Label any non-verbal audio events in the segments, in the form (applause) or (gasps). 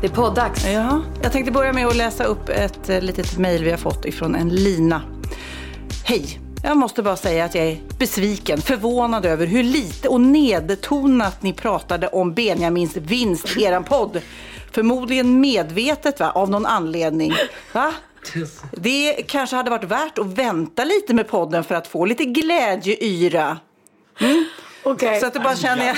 Det är poddags. Ja, jag tänkte börja med att läsa upp ett eh, litet mejl vi har fått ifrån en Lina. Hej! Jag måste bara säga att jag är besviken, förvånad över hur lite och nedtonat ni pratade om Benjamins vinst i eran podd. Förmodligen medvetet va, av någon anledning. Va? Det kanske hade varit värt att vänta lite med podden för att få lite glädjeyra. Mm? Okej. Så att du bara känner jag...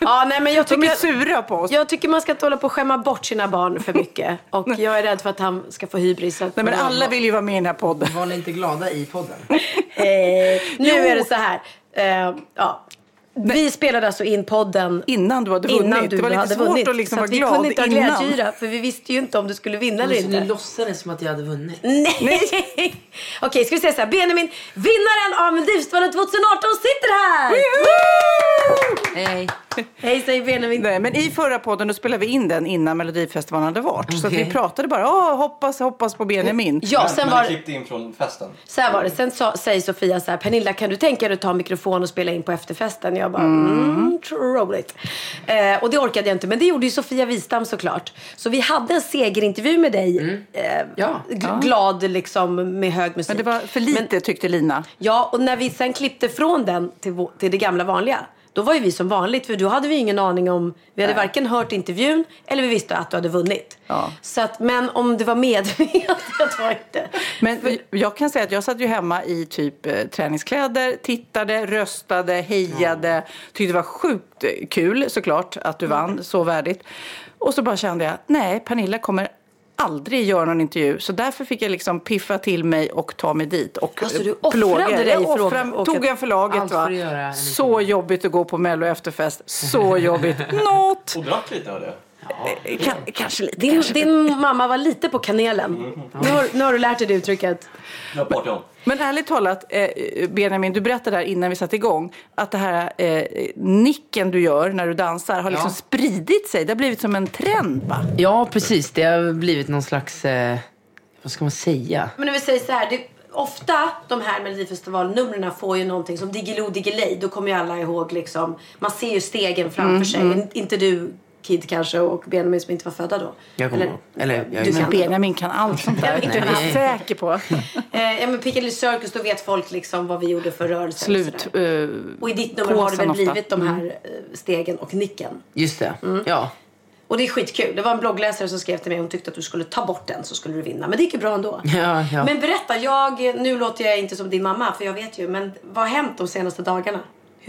Ja, nej, men jag De är tycker, sura på oss. jag tycker man ska inte hålla på och skämma bort sina barn för mycket. (laughs) Och jag är rädd för att han ska få hybris. Nej, men alla vill ju vara med i den här podden. Var ni inte glada i podden? (laughs) Eh, nu Jo. är det så här. Eh, ja. Vi spelade alltså in podden Innan du hade vunnit. innan du det var lite hade svårt vunnit. att liksom så vara att vi glad kunde inte ha innan. glädjeyra för vi visste ju inte om du skulle vinna eller Så ni inte. låtsades som att jag hade vunnit? Nej! (laughs) Okej, ska vi säga så här. Benjamin, vinnaren av Melodifestivalen 2018 sitter här! Hej. Hej säger Benjamin. Nej, men i förra podden då spelade vi in den innan Melodifestivalen hade varit. Så att vi pratade bara, Åh, hoppas, hoppas på Benjamin. Ja, sen men var klippte in från festen. Så här var det. Sen sa, säger Sofia så här, Pernilla kan du tänka dig att ta mikrofon och spela in på efterfesten? Jag bara, mm, roligt. Eh, och det orkade jag inte, men det gjorde ju Sofia Wistam såklart. Så vi hade en segerintervju med dig. Eh, Ja. Glad liksom med hög musik. Men det var för lite Men, tyckte Lina. ja, och när vi sen klippte från den till, till det gamla vanliga. Då var ju vi som vanligt, för då hade vi ingen aning om... Vi hade varken hört intervjun eller vi visste att du hade vunnit. Ja. Så att, men om (laughs) det var medvetet var inte. Men jag kan säga att jag satt ju hemma i typ eh, träningskläder, tittade, röstade, hejade. Tyckte det var sjukt kul såklart att du vann, så värdigt. Och så bara kände jag, nej Pernilla kommer aldrig göra någon intervju. Så därför fick jag liksom piffa till mig och ta mig dit. Och Alltså, du eh, offrade plåga. dig Jag offrade, åka- tog jag för laget Allt va. för att göra en Så jobbigt att gå på mello efterfest. Så jobbigt. (laughs) Något. Och drack lite av det. Eh, Ka- kanske lite. Din, kanske. din mamma var lite på kanelen. Nu, har, nu har du lärt dig det uttrycket. Jag. Men ärligt talat, eh, Benjamin, du berättade där innan vi satte igång att det här eh, nicken du gör när du dansar har liksom Ja. spridit sig. Det har blivit som en trend va? Ja, precis. Det har blivit någon slags... Eh, vad ska man säga? Men om vi säger så här. Det, ofta de här Melodifestivalnumren får ju någonting som Diggiloo Diggiley. Då kommer ju alla ihåg liksom. Man ser ju stegen framför sig. In- Inte du Kid kanske och Benjamin som inte var födda då. Jag kommer ihåg. Eller, jag- du Men kan. Benjamin kan allt sånt där. Jag är säker på. (laughs) Eh, ja men Piccadilly Circus då vet folk liksom vad vi gjorde för rörelser. och Slut. sådär. Eh, Och i ditt nummer har det väl ofta. blivit de här eh, stegen och nicken. Just det. Ja. Och det är skitkul. Det var en bloggläsare som skrev till mig. Hon tyckte att du skulle ta bort den så skulle du vinna. Men det gick ju bra ändå. Ja, ja. Men berätta, jag, nu låter jag inte som din mamma för jag vet ju. Men vad har hänt de senaste dagarna?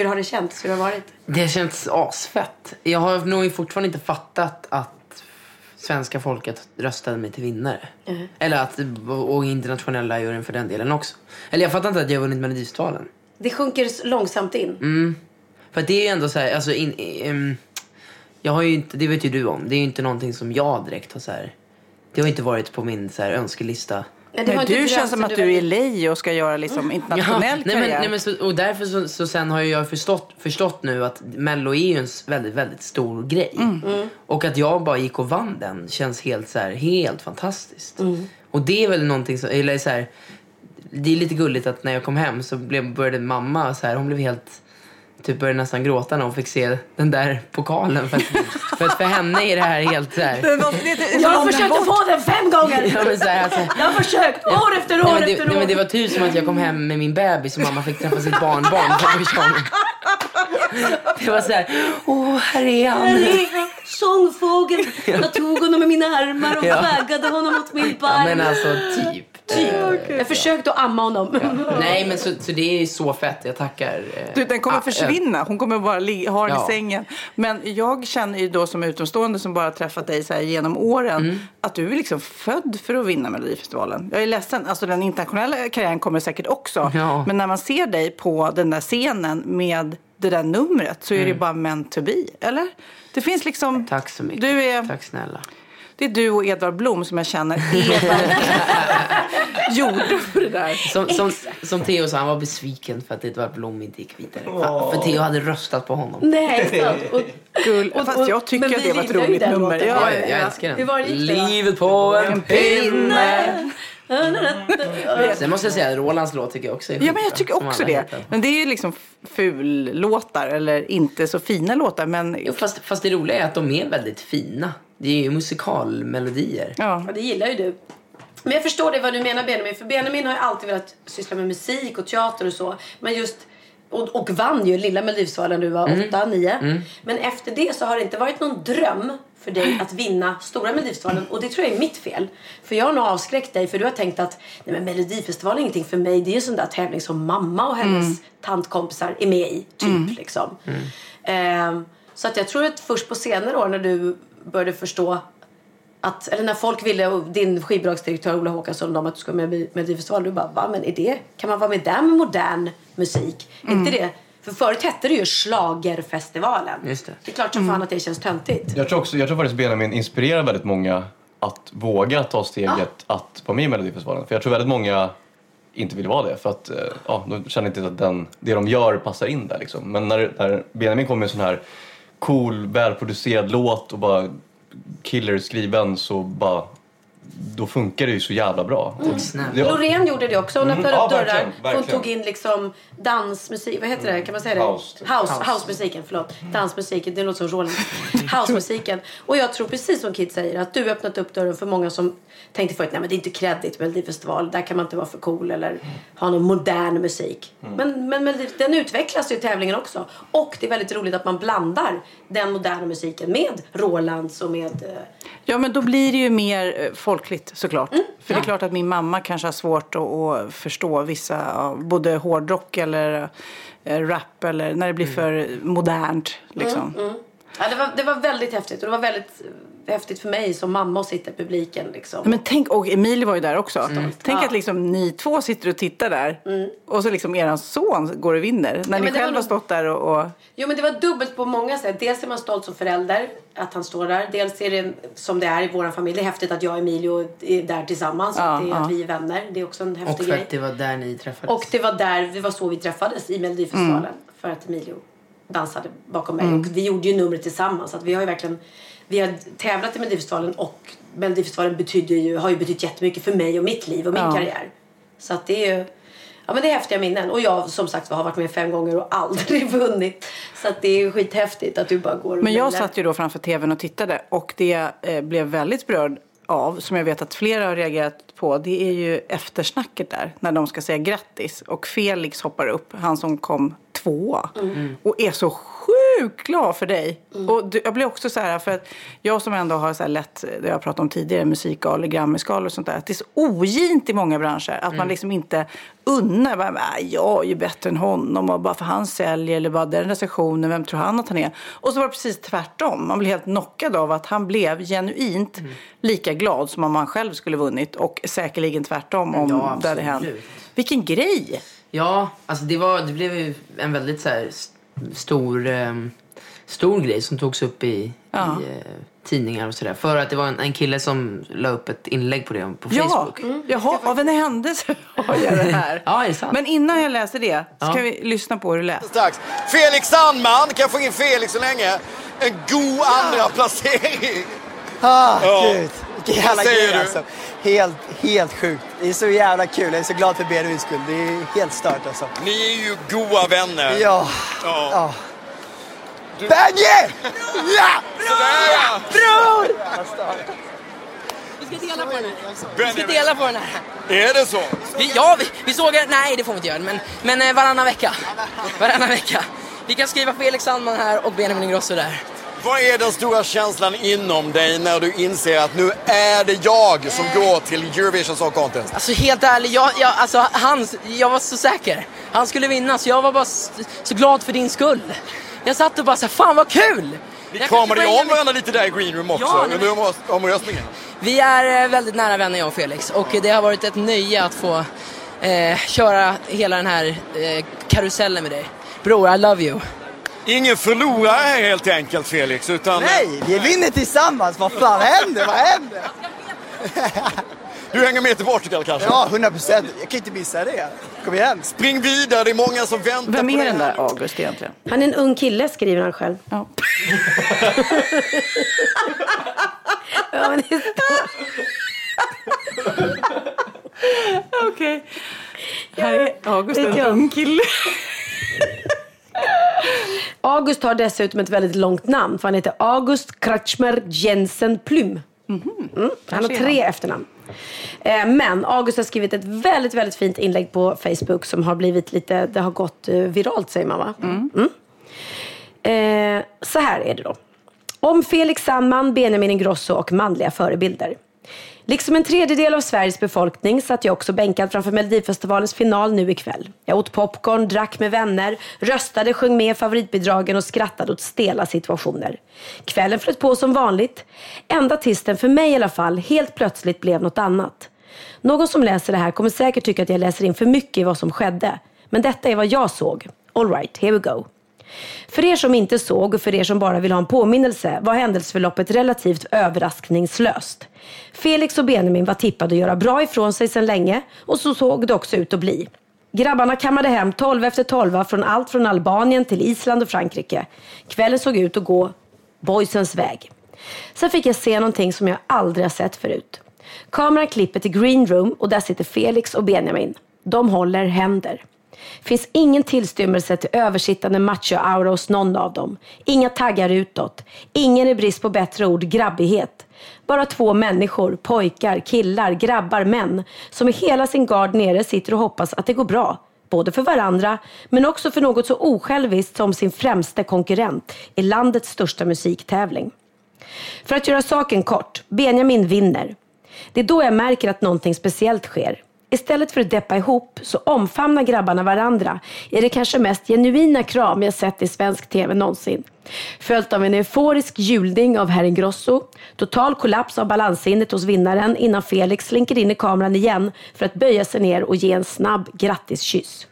Hur har det känts? Hur har det varit? Det känns asfett. Jag har nog fortfarande inte fattat att svenska folket röstade mig till vinnare. Eller att, och internationella juryn för den delen också. Eller jag fattar inte att jag har vunnit Melodifestivalen. Det sjunker långsamt in. Mm. För det är ju ändå så här, alltså in, ehm, jag har ju inte, det vet ju du om, det är inte någonting som jag direkt har så här, det har inte varit på min så här önskelista. Nej, det var Men inte du känns som att du är i LA och ska göra liksom internationell nej, men, karriär. nej, men så, och därför så, så sen har jag förstått, förstått nu att Mello är en väldigt, väldigt stor grej. Mm. Och att jag bara gick och vann den känns helt så här, helt fantastiskt. Mm. Och det är väl någonting som, eller så här, det är lite gulligt att när jag kom hem så blev, började mamma så här, hon blev helt Typ började nästan gråta när hon fick se den där pokalen. För att för, att för henne är det här helt så här. Jag har försökt att få den fem gånger. Ja, men så här, alltså, Jag har försökt år efter år nej, men det, efter nej, år. men det var typ som att jag kom hem med min bebis och mamma fick träffa sitt barnbarn för första gången. Det var så här, åh här är han. Sångfågeln. Jag tog honom i mina armar och Ja. honom mot min Ja, barm. men alltså typ. Eh, Jag försökte att amma honom. Nej men så, så det är så fett, jag tackar. eh, Du, den kommer ah, försvinna. Hon kommer bara ha den Ja. i sängen. Men jag känner ju då som utomstående som bara träffat dig så här genom åren Mm. att du är liksom född för att vinna Melodifestivalen. Jag är ledsen, alltså den internationella karriären kommer säkert också. Ja. Men när man ser dig på den där scenen med det där numret så är det bara meant to be, eller? Det finns liksom... Mm. Tack så mycket. Du är, Tack snälla. Det är du och Edvard Blom som jag känner är (laughs) gjorda för det där. Som, som, som Theo sa, han var besviken för att Edvard Blom inte gick vidare. För, för Theo hade röstat på honom. Nej. Och, Gull. Och- Fast jag tycker att det var ett roligt nummer. Ja, Ja, jag ja. älskar den. Hur var det gick det då? Livet på en pinne. (laughs) Sen måste jag säga att Rolands låt tycker jag också är Ja, men jag skitbra, tycker också det. heter. Men det är ju liksom ful-låtar eller inte så fina låtar. Men Jo, fast, fast det roliga är att de är väldigt fina. Det är ju musikalmelodier. ja. Ja, det gillar ju du. Men jag förstår det vad du menar Benjamin. För Benjamin har ju alltid velat syssla med musik och teater och så. Men just, och, och vann ju lilla Melodifestivalen när du var åtta, nio. Men efter det så har det inte varit någon dröm för dig att vinna stora Melodifestivalen. Och det tror jag är mitt fel. För jag har nog avskräckt dig för du har tänkt att nej men Melodifestivalen är ingenting för mig. Det är en sån där tävling som mamma och hennes tantkompisar är med i. Typ liksom. Ehm, så att jag tror att först på senare år när du började förstå att, eller när folk ville, och din skivbolagsdirektör Ola Håkansson, de att du ska med i Melodifestivalen, du bara, va men är det, kan man vara med där med modern musik? Är inte det, för förut hette det ju Schlagerfestivalen. Just det. det är klart som fan att det känns töntigt. Jag tror, också, jag tror faktiskt Benjamin inspirerar väldigt många att våga ta steget att vara med i Melodifestivalen. För jag tror väldigt många inte vill vara det för att eh, ja, de känner inte att den, det de gör passar in där. Liksom. Men när, när Benjamin kommer med en sån här cool, välproducerad låt och bara killer skriven så bara då funkar det ju så jävla bra. Snälla. det- Loreen gjorde det också. Hon Mm, öppnade ja, upp dörrar. verkligen, Hon tog in liksom dansmusik. Vad heter det? Kan man säga det? House, typ. House, House. Housemusiken, förlåt. Dansmusiken, det låter som Roland. Housemusiken. Och jag tror precis som Kit säger att du har öppnat upp dörren för många som tänkte förut, nej men det är inte kreddigt med Melodifestival. Där kan man inte vara för cool eller ha någon modern musik. Mm. Men, men den utvecklas ju i tävlingen också. Och det är väldigt roligt att man blandar den moderna musiken med Rolands och med... ja, men då blir det ju mer eh, folkligt såklart. Mm. För det är klart att min mamma kanske har svårt att, att förstå vissa, både hårdrock eller eh, rap eller när det blir för modernt. Liksom. Mm, Ja, det, var, det var väldigt häftigt. Och det var väldigt häftigt för mig som mamma att sitta i publiken. Liksom. Men tänk, och Emilie var ju där också. Tänk Ja. Mm. att liksom ni två sitter och tittar där och så liksom eran son går och vinner. När men ni det var själv har stått där och... och Jo, men det var dubbelt på många sätt. Dels är man stolt som förälder att han står där. Dels är det som det är i vår familj. Det är häftigt att jag och Emilio är där tillsammans. Ja, att, det, ja. att vi är vänner. Det är också en Och häftig för grej. att det var där ni träffades. Och det var där, det var så vi träffades i Melodifestivalen. För att Emilio dansade bakom mig. Och vi gjorde ju numret tillsammans. Så Att vi har ju verkligen, vi har tävlat i Melodifestivalen och Melodifestivalen betyder ju, har ju betytt jättemycket för mig och mitt liv och min Ja. karriär. Så att det är ju, ja men det är häftiga minnen. Och jag som sagt har varit med fem gånger och aldrig (laughs) vunnit. Så att det är skithäftigt att du bara går Men jag satt ju då framför tvn och tittade och det eh, blev väldigt berörd av, som jag vet att flera har reagerat på, det är ju eftersnacket där. När de ska säga grattis och Felix hoppar upp, han som kom tvåa. Och är så sjukt glad för dig. Och du, jag blir också så här, för att jag som ändå har så här lätt, det jag pratat om tidigare, musikgalor, Grammysgalor och sånt där. Att det är så ogint i många branscher. Att man liksom inte unnar, bara, "Nej, jag är ju bättre än honom och bara för han säljer eller bara den recensionen, vem tror han att han är? Och så var det precis tvärtom. Man blev helt knockad av att han blev genuint lika glad som om han själv skulle vunnit och säkerligen tvärtom om Ja, det hade hänt. Vilken grej! Ja, alltså det, var, det blev ju en väldigt så här, stor, ehm, stor grej som togs upp i, Ja. i eh, tidningar och sådär. För att det var en, en kille som la upp ett inlägg på det på Ja, Facebook. Jaha, av en händelse (laughs) har jag det (laughs) här. Ja, det sant? Men innan jag läser det så Ja. kan vi lyssna på hur det lät. strax. Felix Sandman, kan jag få in Felix så länge? En god andra placering. Ah, Ja. gud. Vilken jävla Vad säger grej du? alltså. Helt, helt sjukt. Det är så jävla kul. Jag är så glad för Benjamins skull. Det är helt stört alltså. Ni är ju goa vänner. Ja. Ja. ja. Benji! Ja! Bror! Vi ska dela på den här. Vi ska dela på den här. Är det så? Vi, ja, vi, vi såg. Nej, det får vi inte göra. Men, men eh, varannan vecka. Varannan vecka. Vi kan skriva Felix Sandman här och Benjamin Ingrosso där. Vad är den stora känslan inom dig när du inser att nu är det jag som går till Eurovision Song Contest? Alltså helt ärligt, jag, jag, alltså, han, jag var så säker. Han skulle vinna, så jag var bara så glad för din skull. Jag satt och bara så här, fan vad kul! Ni Jag kramade ju om varandra lite där i green room också Ja, under omröst- omröstningen. Vi är eh, väldigt nära vänner jag och Felix och det har varit ett nöje att få eh, köra hela den här eh, karusellen med dig. Bror, I love you. Ingen förlorare här helt enkelt Felix, utan Nej, vi vinner tillsammans. Vad fan händer? Vad händer? du hänger med till Portugal kanske? Ja, 100 procent. Jag kan inte missa det. Kom igen. Spring vidare, det är många som väntar Vem på är den här. där August egentligen? Han är en ung kille, skriver han själv. Ja. (laughs) Ja, men det. Okej. Här är August en ung kille. (laughs) August har dessutom ett väldigt långt namn, för han heter August Kretschmer Jensen Plym. Mm. Han har tre efternamn. Eh, Men August har skrivit ett väldigt, väldigt fint inlägg på Facebook som har blivit lite, det har gått eh, viralt säger man va? Mm. Eh, så här är det då. Om Felix Sandman, Benjamin Ingrosso och manliga förebilder. Liksom en tredjedel av Sveriges befolkning satt jag också bänkad framför Melodifestivalens final nu ikväll. Jag åt popcorn, drack med vänner, röstade, sjöng med favoritbidragen och skrattade åt stela situationer. Kvällen flöt på som vanligt. Ända tills den, för mig i alla fall, helt plötsligt blev något annat. Någon som läser det här kommer säkert tycka att jag läser in för mycket i vad som skedde. Men detta är vad jag såg. Alright, here we go. För er som inte såg och för er som bara vill ha en påminnelse var händelseförloppet relativt överraskningslöst. Felix och Benjamin var tippade att göra bra ifrån sig sedan länge och så såg det också ut att bli. Grabbarna kammade hem 12 efter 12 från allt från Albanien till Island och Frankrike. Kvällen såg ut att gå boysens väg. Sen fick jag se någonting som jag aldrig har sett förut. Kameran klipper till green room och där sitter Felix och Benjamin. De håller händer. Finns ingen tillstymmelse till översittande macho-aura hos någon av dem. Inga taggar utåt. Ingen i brist på bättre ord grabbighet. Bara två människor, pojkar, killar, grabbar, män som i hela sin gard nere sitter och hoppas att det går bra. Både för varandra, men också för något så osjälviskt som sin främste konkurrent i landets största musiktävling. För att göra saken kort, Benjamin vinner. Det är då jag märker att någonting speciellt sker. Istället för att deppa ihop så omfamnar grabbarna varandra i det kanske mest genuina kram jag sett i svensk TV någonsin. Följt av en euforisk julding av herr Ingrosso, total kollaps av balanssinnet hos vinnaren innan Felix slinker in i kameran igen för att böja sig ner och ge en snabb grattiskyss.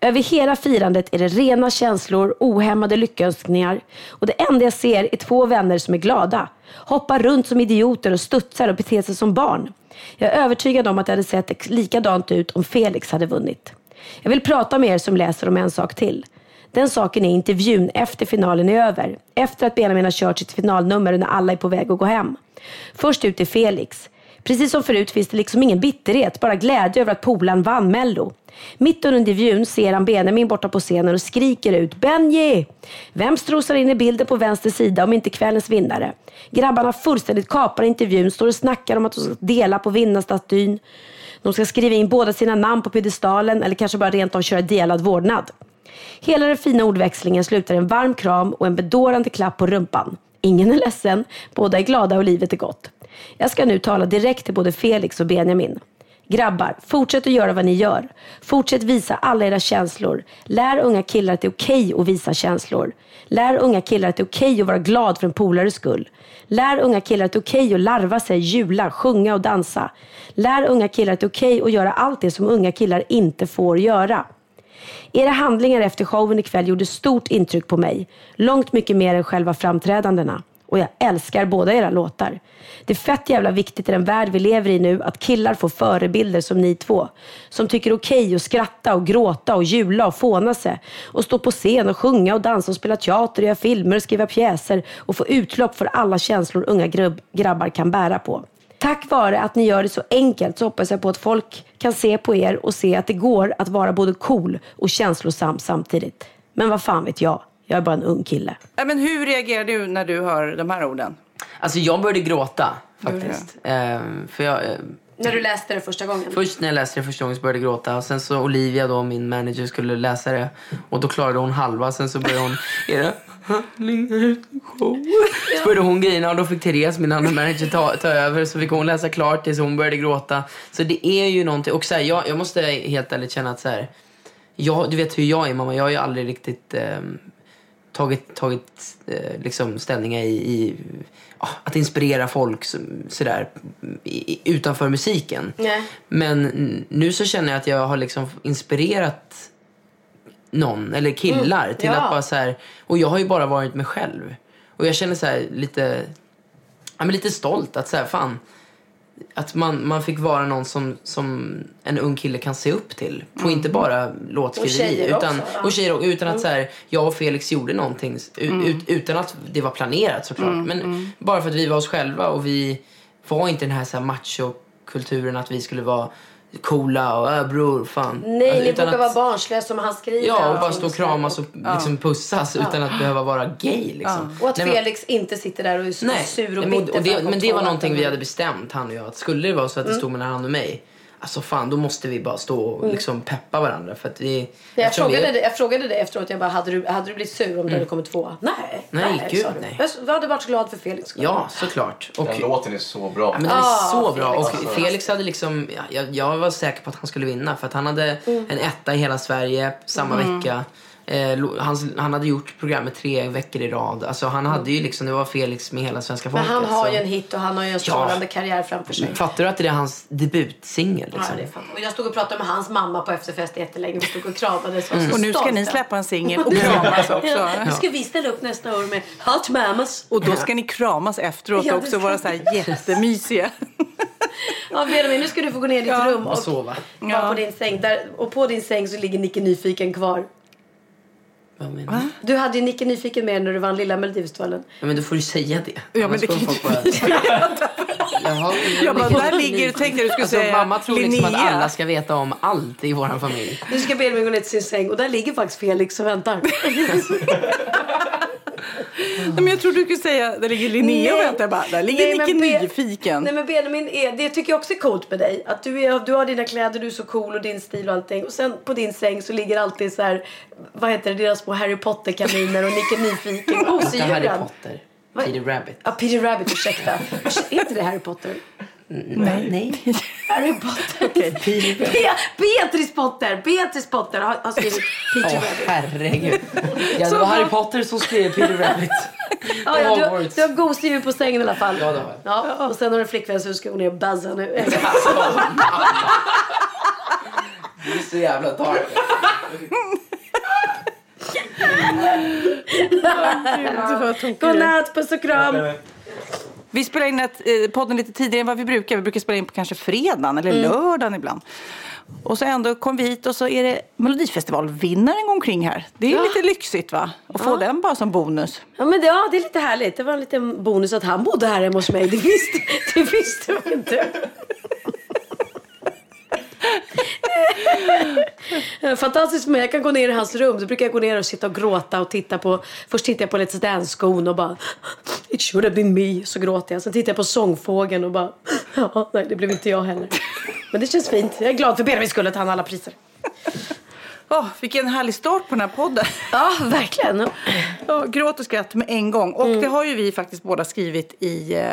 Över hela firandet är det rena känslor, ohämmade lyckönskningar och det enda jag ser är två vänner som är glada. Hoppar runt som idioter och studsar och beter sig som barn. Jag är övertygad om att det hade sett likadant ut om Felix hade vunnit. Jag vill prata med er som läser om en sak till. Den saken är intervjun efter finalen är över. Efter att Benjamin har kört sitt finalnummer och när alla är på väg att gå hem. Först ut är Felix. Precis som förut finns det liksom ingen bitterhet, bara glädje över att polaren vann Mello. Mitt under intervjun ser han Benjamin borta på scenen och skriker ut Benji! Vem strosar in i bilden på vänster sida om inte kvällens vinnare? Grabbarna fullständigt kapar intervjun, står och snackar om att de ska dela på vinnarstatyn. De ska skriva in båda sina namn på piedestalen eller kanske bara rent av köra delad vårdnad. Hela den fina ordväxlingen slutar i en varm kram och en bedårande klapp på rumpan. Ingen är ledsen, båda är glada och livet är gott. Jag ska nu tala direkt till både Felix och Benjamin. Grabbar, fortsätt att göra vad ni gör. Fortsätt visa alla era känslor. Lär unga killar att det är okej att visa känslor. Lär unga killar att det är okej att vara glad för en polares skull. Lär unga killar att det är okej att larva sig, jula, sjunga och dansa. Lär unga killar att det är okej att göra allt det som unga killar inte får göra. Era handlingar efter showen ikväll gjorde stort intryck på mig. Långt mycket mer än själva framträdandena. Och jag älskar båda era låtar. Det är fett jävla viktigt i den värld vi lever i nu att killar får förebilder som ni två. Som tycker okej att skratta och gråta och jula och fåna sig. Och stå på scen och sjunga och dansa och spela teater och göra filmer och skriva pjäser och få utlopp för alla känslor unga grubb, grabbar kan bära på. Tack vare att ni gör det så enkelt så hoppas jag på att folk kan se på er och se att det går att vara både cool och känslosam samtidigt. Men vad fan vet jag? Jag är bara en ung kille. Nej, men hur reagerar du när du hör de här orden? Alltså jag började gråta faktiskt. Ehm, för jag, eh, När du läste det första gången? Först när jag läste det första gången så började jag gråta. Och sen så Olivia då, min manager, skulle läsa det. Och då klarade hon halva. Sen så började hon... (laughs) Är det? show? Så började hon grina och då fick Therese, min andra manager, ta, ta över. Så fick hon läsa klart tills hon började gråta. Så det är ju någonting. Och så här, jag, jag måste helt ärligt känna att så här, jag, du vet hur jag är mamma. Jag har ju aldrig riktigt ehm, tagit, tagit eh, liksom ställningar i, i ja, att inspirera folk sådär i, utanför musiken. Nej. Men nu så känner jag att jag har liksom inspirerat någon, eller killar, till ja. att bara så här, Och jag har ju bara varit mig själv. Och jag känner så här lite, ja, men lite stolt att så här, fan, att man, man fick vara någon som, som en ung kille kan se upp till. På inte bara låtskriveri. Mm. Och tjejer utan, också, ja. och tjejer, utan att så här, jag och Felix gjorde någonting Mm. ut, utan att det var planerat såklart. Men bara för att vi var oss själva och vi var inte den här, så här macho-kulturen att vi skulle vara coola och äh, bror, fan. Nej, Alltså, ni utan vågar vara att- barnsliga som han skriver. Ja, och bara stå och kramas och liksom pussas utan att behöva vara gay. Liksom. Och att Nej, men- Felix inte sitter där och är så Nej, sur och men, bitter och det, att de men det var någonting vi hade bestämt han och jag. Att skulle det vara så att det Mm. stod mellan han och mig. Alltså fan, då måste vi bara stå och liksom peppa varandra. För att vi, Jag frågade, vi, dig, jag frågade dig efteråt, jag bara, hade, du, hade du blivit sur om du hade kommit tvåa? Nej, Nej, gud, sa du. nej. Jag jag hade varit så glad för Felix skull. Ja, såklart. Och, Den låten är så bra. Ja, men den är Ah, så bra. Felix. Och Felix hade liksom, ja, jag, jag var säker på att han skulle vinna. För att han hade Mm. en etta i hela Sverige samma vecka. Eh, han, han hade gjort programmet tre veckor i rad. Alltså han hade ju liksom, det var Felix med hela svenska Men folket. han har så. ju en hit och han har ju en strålande karriär framför sig. Fattar du att det är hans debutsingel? Ja, Liksom? det. Och jag stod och pratade med hans mamma på efterfest jättelänge. Vi stod och kramades. så Och nu ska ni släppa en singel (laughs) och kramas också. Ja, nu ska vi ställa upp nästa år med Hot Mamas. Och då ska ni kramas efteråt Ja, det också ska och vara så här jättemysiga. (laughs) Ja, Benjamin, nu ska du få gå ner i ditt Ja. rum och Och sova. vara på din säng. Där, och på din säng så ligger Nicke Nyfiken kvar. Vad menar du? Du hade ju Nicke Nyfiken med när du vann Lilla Melodifestivalen. Ja, men då får du säga det. Ja, men det kan folk bara... (laughs) Jaha, Jag bara, där ligger, tänkte du skulle alltså, säga Mamma tror liksom att alla ska veta om allt i vår familj. Nu ska Benjamin gå ner till sin säng och där ligger faktiskt Felix och väntar. (laughs) Nej, men jag trodde du skulle säga, där ligger Linnea och väntar. Bara, där ligger Nej, Nicke Nyfiken. Nej men Benjamin, är, det tycker jag också är coolt med dig. Att du, är, du har dina kläder, du är så cool och din stil och allting. Och sen på din säng så ligger alltid så här, vad heter det, deras små Harry Potter-kaniner och Nicke Nyfiken, Inte Harry gosedjuren. Potter. Peter Rabbit. Ja, Peter Rabbit, ursäkta. Är inte det Harry Potter? Nej. Nej. (laughs) Harry Potter. Be- Beatrice Potter! Beatrice Potter har, har skrivit Peter Åh, Rabbit. herregud. (laughs) Ja, det var Harry Potter som skrev Peter Rabbit. (laughs) Ja, ja, du, du har gosedjur på sängen i alla fall. Ja, det har jag. Ja, och sen har du flickvän så du ska gå ner och buzza nu. Det är så jävla dark. Godnatt, puss och kram. Vi spelar in ett, eh, podden lite tidigare än vad vi brukar. Vi brukar spela in på kanske fredagen eller lördagen ibland. Och så ändå kom vi hit och så är det Melodifestivalvinnaren omkring här. Det är lite lyxigt va? Att få den bara som bonus. Ja, men det, ja, det är lite härligt. Det var en liten bonus att han bodde här hemma hos mig. Det visste, (laughs) det visste vi inte. (laughs) Fantastiskt för mig. Jag kan gå ner i hans rum. Då brukar jag gå ner och sitta och gråta och titta på. Först tittar jag på Let's Dance-skon och bara It should have been me. Så gråter jag. Sen tittar jag på Sångfågeln och bara Ja, nej det blev inte jag heller. Men det känns fint. Jag är glad för Benjamins skull att han har alla priser. Åh, vilken härlig start på den här podden. (laughs) Ja, verkligen. Ja, gråt och skratt med en gång. Och det har ju vi faktiskt båda skrivit i eh,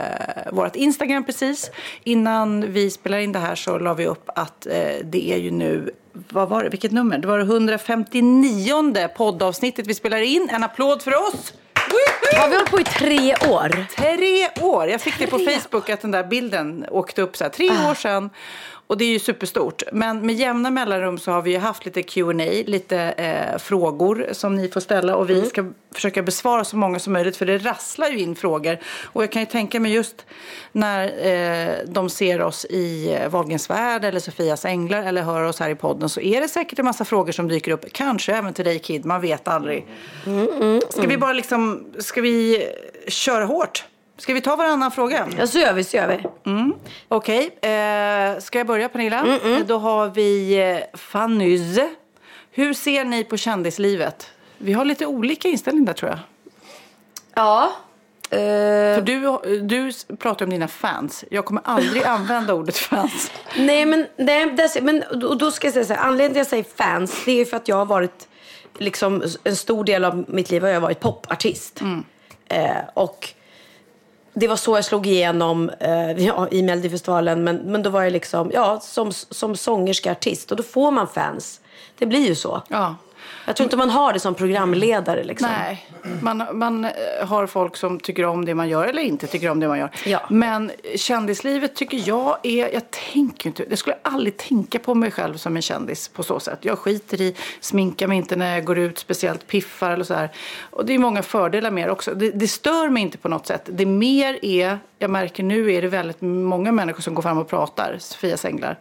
vårt Instagram precis. Innan vi spelar in det här så la vi upp att eh, det är ju nu, vad var det, vilket nummer? Det var det 159 poddavsnittet vi spelar in. En applåd för oss! Har vi hållit på i tre år? Tre år! Jag fick det på Facebook att den där bilden åkte upp så här, tre år sedan. Och det är ju superstort. Men med jämna mellanrum så har vi ju haft lite Q&A, lite eh, frågor som ni får ställa. Och vi ska försöka besvara så många som möjligt för det rasslar ju in frågor. Och jag kan ju tänka mig just när eh, de ser oss i eh, Wahlgrens värld eller Sofias änglar eller hör oss här i podden så är det säkert en massa frågor som dyker upp. Kanske även till dig Kid, man vet aldrig. Ska vi bara liksom, ska vi köra hårt? Ska vi ta varannan fråga? Ja, så gör vi, så gör vi. Okej, eh, ska jag börja Pernilla? Då har vi eh, Fannys. Hur ser ni på kändislivet? Vi har lite olika inställning där tror jag. Ja. Eh, För du, du pratar om dina fans. Jag kommer aldrig (laughs) använda ordet fans. nej, men, nej, det, men och då ska jag säga så här. Anledningen till att jag säger fans, det är för att jag har varit, liksom, en stor del av mitt liv har jag varit popartist. Eh, och det var så jag slog igenom eh, (laughs) ja, i Melodifestivalen. Men, men då var jag liksom, ja, som, som sångerska artist. Och då får man fans. Det blir ju så. Ja. Jag tror inte man har det som programledare. Liksom. Nej, man, man eh, har folk som tycker om det man gör eller inte tycker om det man gör. Ja. Men kändislivet tycker jag är, jag tänker inte, jag skulle aldrig tänka på mig själv som en kändis på så sätt. Jag skiter i, sminkar mig inte när jag går ut, speciellt piffar eller så här. Och det är många fördelar med det också. Det, det stör mig inte på något sätt. Det mer är, jag märker nu är det väldigt många människor som går fram och pratar, Sofias Änglar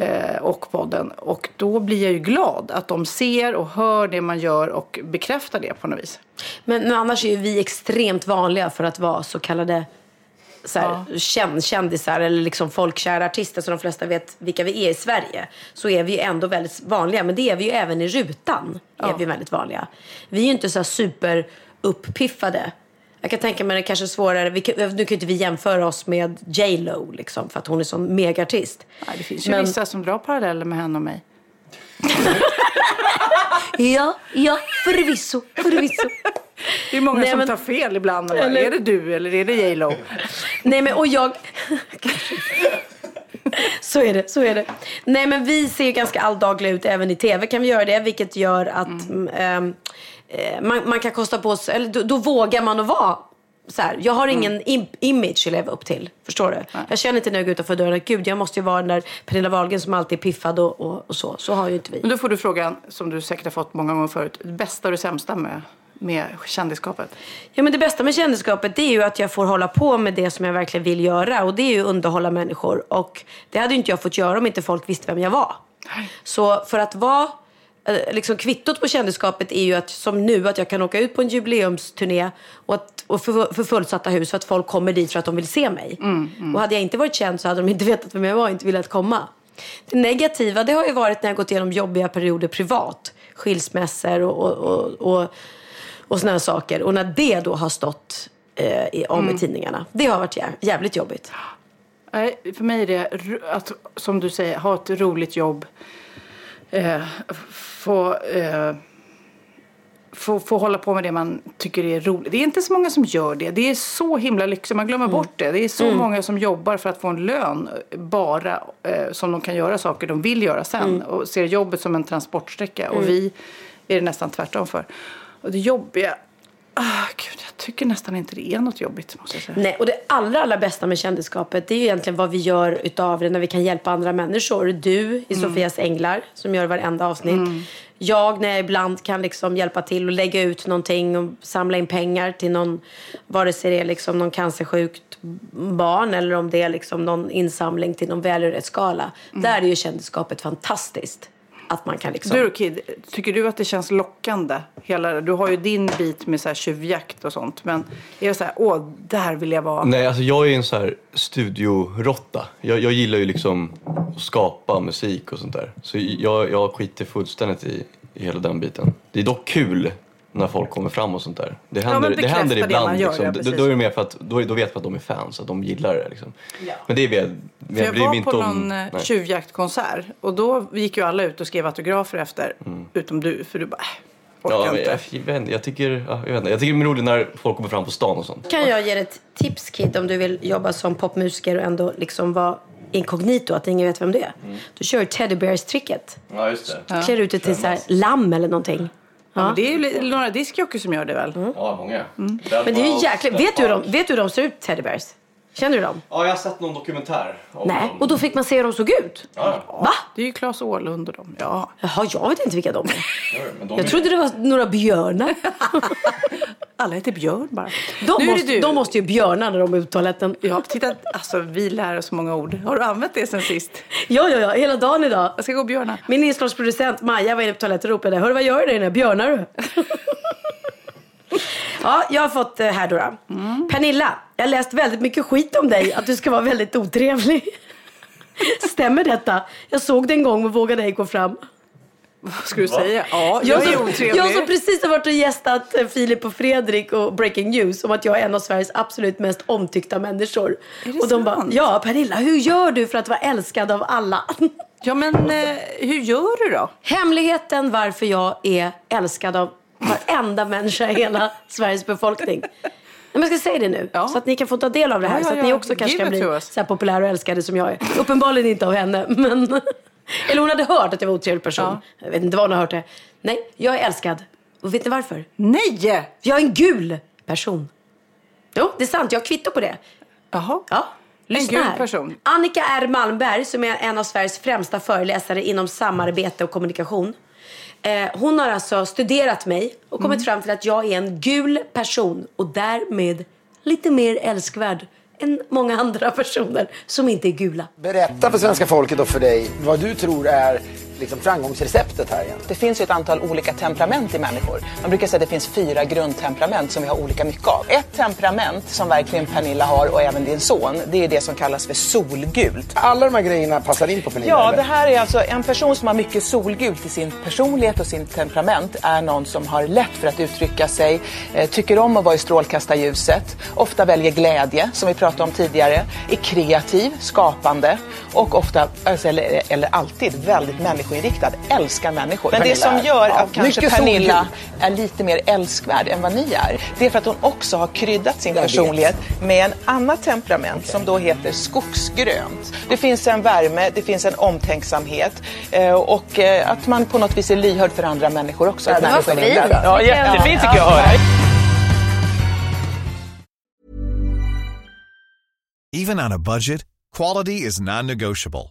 eh, och podden. Och då blir jag ju glad att de ser och hör det man gör och bekräftar det på något vis. Men, men annars är ju vi extremt vanliga för att vara så kallade så här, känn, kändisar eller liksom folkkära artister som de flesta vet vilka vi är i Sverige. Så är vi ju ändå väldigt vanliga. Men det är vi ju även i rutan. Är vi väldigt vanliga. Vi är ju inte så här super uppiffade. Jag kan tänka mig det kanske är svårare. Vi nu kan ju inte vi jämföra oss med J Lo liksom, för att hon är sån megaartist. Nej, det finns ju Men- vissa som drar paralleller med henne och mig. (laughs) Ja, ja, förvisso, förvisso. Det är många Nej, som men- tar fel ibland. Bara, Eller- Är det du eller är det J Lo? Nej men och jag... så är det, så är det. Nej men vi ser ju ganska alldagliga ut även i tv kan vi göra det. Vilket gör att mm. eh, man, man kan kosta på sig, eller då, då vågar man att vara så här, jag har ingen im- image att leva upp till. Förstår du? Jag känner inte när jag går utanför dörren att gud jag måste ju vara den där Pernilla Wahlgren som alltid är piffad och, och, och så. Så har ju inte vi. Men då får du frågan, som du säkert har fått många gånger förut. Det bästa och det sämsta med, med kändiskapet? Ja, men det bästa med kändisskapet är ju att jag får hålla på med det som jag verkligen vill göra. Och det är ju underhålla människor. Och det hade ju inte jag fått göra om inte folk visste vem jag var. Så för att vara... eh, Liksom kvittot på kändisskapet är ju att som nu att jag kan åka ut på en jubileumsturné och, att, och för, för fullsatta hus för att folk kommer dit för att de vill se mig. Och hade jag inte varit känd så hade de inte (laughs) vetat vem jag var och inte velat komma. Det negativa det har ju varit när jag gått igenom jobbiga perioder privat. Skilsmässor och, och, och, och, och såna här saker. Och när det då har stått eh, i, om i tidningarna. Det har varit jä- jävligt jobbigt. Nej, för mig är det att, som du säger, ha ett roligt jobb. Eh, få, eh, få, få hålla på med det man tycker är roligt. Det är inte så många som gör det. Det är så himla lyxigt. Man glömmer bort det. Det är så många som jobbar för att få en lön bara eh, som de kan göra saker de vill göra sen. Och ser jobbet som en transportsträcka. Och vi är det nästan tvärtom för. Och det jobbiga... Ah, gud, jag tycker nästan inte det är något jobbigt måste jag säga. Nej, och det allra, allra bästa med kändisskapet det är ju egentligen vad vi gör utav det när vi kan hjälpa andra människor. Du i Sofias Änglar som gör varenda avsnitt. Jag när jag ibland kan liksom hjälpa till och lägga ut någonting och samla in pengar till någon, vare sig det är liksom någon cancersjukt barn eller om det är liksom någon insamling till någon välgörenhetsgala. Där är ju kändisskapet fantastiskt. Att man kan liksom... Du Kid, tycker du att det känns lockande? Hela, du har ju din bit med så här tjuvjakt och sånt. Men är det så här, åh, där vill jag vara? Nej, alltså jag är en så här studiorotta. Jag, jag gillar ju liksom att skapa musik och sånt där. Så jag, jag skiter fullständigt i, i hela den biten. Det är dock kul när folk kommer fram och sånt där. Det händer, men det händer det ibland. gör, liksom. ja, då, är det mer för att, då, då vet man att de är fans, att de gillar det. Liksom. Men det är väl... För jag var på någon eh, nej. tjuvjaktkonsert och då gick ju alla ut och skrev autografer efter. Utom du, för du bara, äh, Ja, men jag, jag, inte, jag, tycker, ja, jag, vet inte. jag tycker det är roligt när folk kommer fram på stan och sånt. Kan jag ge dig ett tips Kid om du vill jobba som popmusiker och ändå liksom vara inkognito, att ingen vet vem det är. Du kör Teddy Bears-tricket. Ja, just det. Klär ut dig till så här lamm eller någonting. Ja, men det är ju några diskjockey som gör det väl? Ja, många. Men det är ju jäkligt. Vet du hur de, vet du hur de ser ut, Teddy Bears? Känner du dem? Ja, jag har sett någon dokumentär. om Nej. dem. Och då fick man se hur de såg ut? Ja, Va? Det är ju Claes Åhlund och dem. Ja. Jaha, jag vet inte vilka de är. men de Jag är- trodde det var några björnar. (laughs) Alla heter Björn bara. De, nu är måste, det du. de måste ju björnar när de är ute på toaletten. Ja, titta, alltså vi lär oss så många ord. Har du använt det sen sist? Ja, ja, ja. Hela dagen idag. Jag ska gå och björna. Min inslagsproducent Maja var inne på toaletten och ropade Hörru vad gör du där inne? Björnar du? (laughs) (laughs) Ja, jag har fått eh, här då. då. Pernilla, jag har läst väldigt mycket skit om dig. Att du ska vara väldigt otrevlig. (laughs) Stämmer detta? Jag såg det en gång och vågade ej gå fram. Vad ska du säga? Ja, jag, är som, otrevlig. jag som precis har varit och gästat eh, Filip och Fredrik och Breaking News om att jag är en av Sveriges absolut mest omtyckta människor. Är det och de bara, ja Pernilla, hur gör du för att vara älskad av alla? (laughs) Ja, men eh, hur gör du då? Hemligheten varför jag är älskad av varenda människa i hela Sveriges befolkning. Nej, men jag ska säga det nu, Ja. så att ni kan få ta del av det här. Ja, så att ni också kanske kan bli så populära och älskade som jag är. Uppenbarligen inte av henne, men... (laughs) Eller hon hade hört att jag var en otrevlig person. Jag vet inte var hon har hört det. Nej, jag är älskad. Och vet ni varför? Nej! Jag är en gul person. Jo, det är sant. Jag har kvitto på det. Jaha. Ja. Lyssna gul här. person. Annika R Malmberg som är en av Sveriges främsta föreläsare inom samarbete och kommunikation. Eh, hon har alltså studerat mig och kommit Mm. fram till att jag är en gul person och därmed lite mer älskvärd än många andra (laughs) personer som inte är gula. Berätta för svenska folket och för dig vad du tror är liksom framgångsreceptet här igen. Det finns ju ett antal olika temperament i människor. Man brukar säga att det finns fyra grundtemperament som vi har olika mycket av. Ett temperament som verkligen Pernilla har och även din son, det är det som kallas för solgult. Alla de här grejerna passar in på Pernilla. Ja, eller? det här är alltså en person som har mycket solgult i sin personlighet och sin temperament är någon som har lätt för att uttrycka sig, eh, tycker om att vara i strålkastarljuset, ofta väljer glädje, som vi pratade om tidigare, är kreativ, skapande och ofta, alltså, eller, eller alltid, väldigt människoinriktad, älskar människor. Men det Pernilla som är- gör ja, att kanske Pernilla är lite mer älskvärd än vad ni är, det är för att hon också har kryddat sin Jag vet. personlighet med en annat temperament som då heter skogsgrönt. Det finns en värme, det finns en omtänksamhet eh, och eh, att man på något vis är lyhörd för andra människor också. Ja, det var fint. Ja, jättefint tycker jag att höra. Even on a budget, quality is non-negotiable.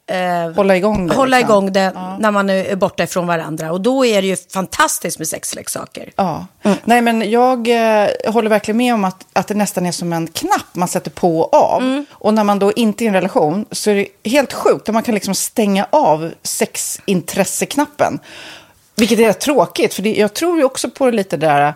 eh, Hålla igång det, hålla liksom. igång det när man är borta ifrån varandra. Och då är det ju fantastiskt med sexleksaker. Ja. Nej, men jag eh, håller verkligen med om att, att det nästan är som en knapp man sätter på och av. Mm. Och när man då inte är i en relation så är det helt sjukt. att Man kan liksom stänga av sexintresseknappen. Vilket är tråkigt, för det, jag tror ju också på lite det där eh,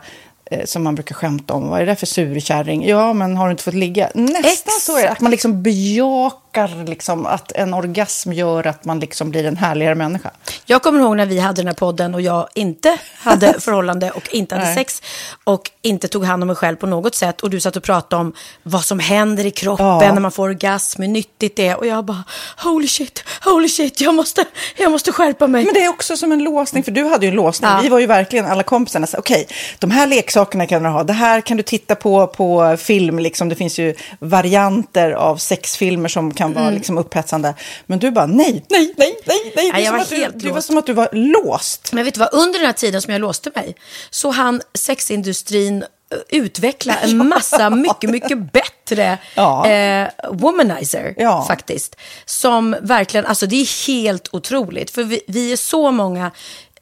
som man brukar skämta om. Vad är det för surkärring? Ja, men har du inte fått ligga? Nästan så är det. Att man liksom bejakar liksom, att en orgasm gör att man liksom blir en härligare människa. Jag kommer ihåg när vi hade den här podden och jag inte hade (laughs) förhållande och inte hade Nej. sex och inte tog hand om mig själv på något sätt. Och du satt och pratade om vad som händer i kroppen Ja. när man får orgasm, hur nyttigt det är. Och jag bara, holy shit, holy shit, jag måste, jag måste skärpa mig. Men det är också som en låsning, för du hade ju en låsning. Ja. Vi var ju verkligen alla kompisarna. Okej, de här leksakerna kan du ha. Det här kan du titta på på film. Liksom. Det finns ju varianter av sexfilmer som kan vara Mm. liksom, upphetsande. Men du bara nej, nej, nej, nej, nej. Det, är jag var att du, helt det var som att du var låst. Men vet du vad, under den här tiden som jag låste mig så hann sexindustrin eh, utveckla en (laughs) massa mycket, mycket bättre Ja. eh, womanizer Ja. faktiskt. Som verkligen, alltså det är helt otroligt. För vi, vi är så många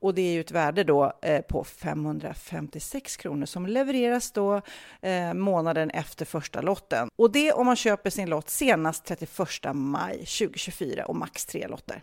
Och det är ju ett värde då eh, på 556 kronor som levereras då eh, månaden efter första lotten. Och det om man köper sin lott senast 31 maj 2024 och max tre lotter.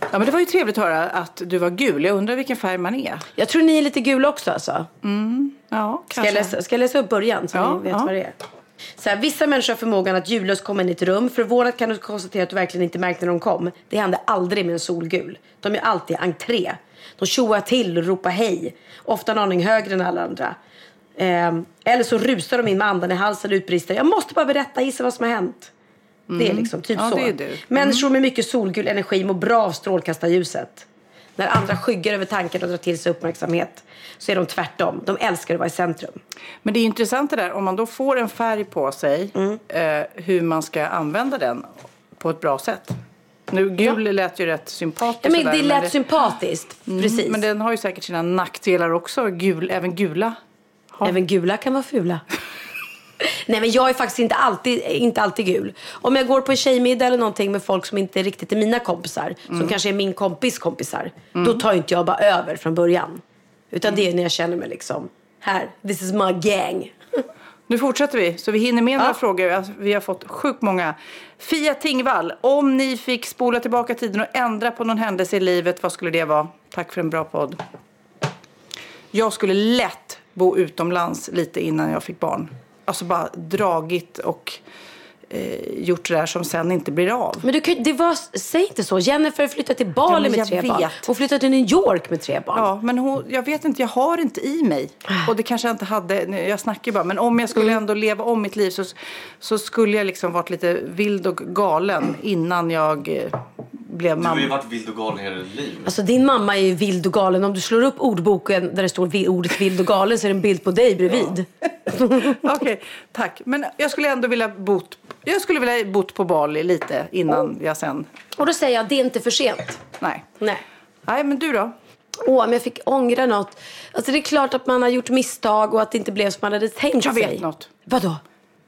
Ja, men det var ju trevligt att höra att du var gul. Jag undrar vilken färg man är. Jag tror ni är lite gula också alltså. Ja, Ska jag, läsa, ska jag läsa upp början så Ja, ni vet ja. vad det är? Så här, vissa människor har förmågan att ljudlöst komma in i ett rum. Förvånat kan du konstatera att du verkligen inte märkte när de kom. Det hände aldrig med en solgul. De är alltid entré. De tjoar till och ropar hej. Ofta en aning högre än alla andra. Ehm, eller så rusar de in med andan i halsen och utbrister. Jag måste bara berätta, gissa vad som har hänt. Det är liksom typ Ja, så. det är du. Människor med mycket solgul energi mår bra av strålkastarljuset. När andra skyggar över tanken och drar till sig uppmärksamhet så är de tvärtom. De älskar att vara i centrum. Men det är intressant det där, om man då får en färg på sig, Mm. eh, hur man ska använda den på ett bra sätt. Nu, gul lät ju rätt sympatiskt. Ja, men sådär, det lät det- sympatiskt. Mm, Precis. Men den har ju säkert sina nackdelar också. Gul, även gula. har- Även gula kan vara fula. (laughs) Nej men jag är faktiskt inte alltid, inte alltid gul. Om jag går på en tjejmiddag eller någonting med folk som inte riktigt är mina kompisar. Mm. Som kanske är min kompis kompisar. Då tar inte jag bara över från början. Utan Mm. det är när jag känner mig liksom, här, this is my gang. (laughs) Nu fortsätter vi, så vi hinner med några frågor. Alltså, Vi har fått sjukt många. Fia Tingvall, om ni fick spola tillbaka tiden och ändra på någon händelse i livet, vad skulle det vara? Tack för en bra podd. Jag skulle lätt bo utomlands lite innan jag fick barn. Alltså bara dragit och eh, gjort det där som sen inte blir av. Men du, kan- det var, säg inte så. Jennifer flyttade till Bali Ja, med tre barn. vet. Hon flyttade till New York med tre barn. Ja, men hon, jag vet inte, jag har inte i mig. Och det kanske jag inte hade, nu, jag snackar bara, men om jag skulle Mm. ändå leva om mitt liv så, så skulle jag liksom varit lite vild och galen innan jag eh, blev Du har ju mamma. varit vild och galen hela ditt liv. Alltså din mamma är ju vild och galen. Om du slår upp ordboken där det står ordet vild och galen så är det en bild på dig bredvid. (laughs) Okej, tack. Men jag skulle ändå vilja bott, jag skulle vilja bott på Bali lite innan jag sen, Och då säger jag, det är inte för sent. nej. Nej. Nej, men du då? Åh, men jag fick ångra något. Alltså det är klart att man har gjort misstag och att det inte blev som man hade tänkt Jag sig. vet något. Vadå?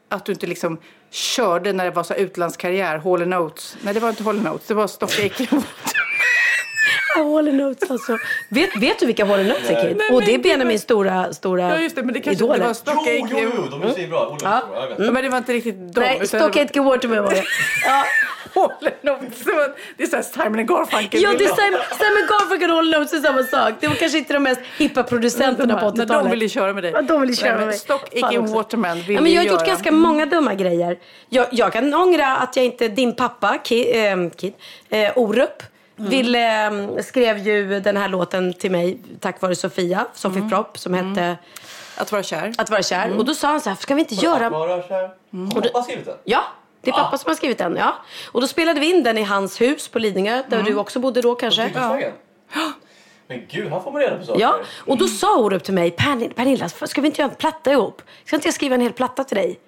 Att du inte liksom körde när det var så här utlandskarriär, Hall Notes. Nej, det var inte Hall Notes, det var Stockholm. (laughs) Hall Notes alltså. Vet, vet du vilka Hall Notes är Kid? Nej, och det är Benjamins stora, stora Ja, just det, men det kanske idoler. det var Stockholm. Jo, jo, jo, de är svinbra. Olle, Ja. jag vet. Ja, men det var inte riktigt dem. Nej, utan Stock Aitken Waterman var det. (laughs) Ja, Hall. Det var- Det är såhär Simon and Garfunkel. ja det är Simon, Simon Garfunkel och Hall Notes är samma sak. Det var kanske inte de mest hippa producenterna på När 80-talet. de vill ju köra med dig. Ja, de vill ju köra Nej, med men mig. Stock Fan Aitken också. Waterman vill ja, men Jag har gjort göra. ganska många dumma grejer. Jag, jag kan ångra att jag inte, din pappa, Kid, eh, Kid eh, Orup, Mm. ville, eh, skrev ju den här låten till mig tack vare Sofia, Sofie Mm. Propp, som hette Att vara kär. Att vara kär. Och då sa han så här, ska vi inte göra... Bara kär. Har pappa skrivit den? Ja, det är pappa som har skrivit den. Ja. Och då spelade vi in den i hans hus på Lidingö, där du också bodde då kanske. Fotbollsvägen? Men gud, här får man reda på saker. Ja, och då sa Orup till mig, "Pernilla- Pernilla, ska vi inte göra en platta ihop? Ska inte jag skriva en hel platta till dig?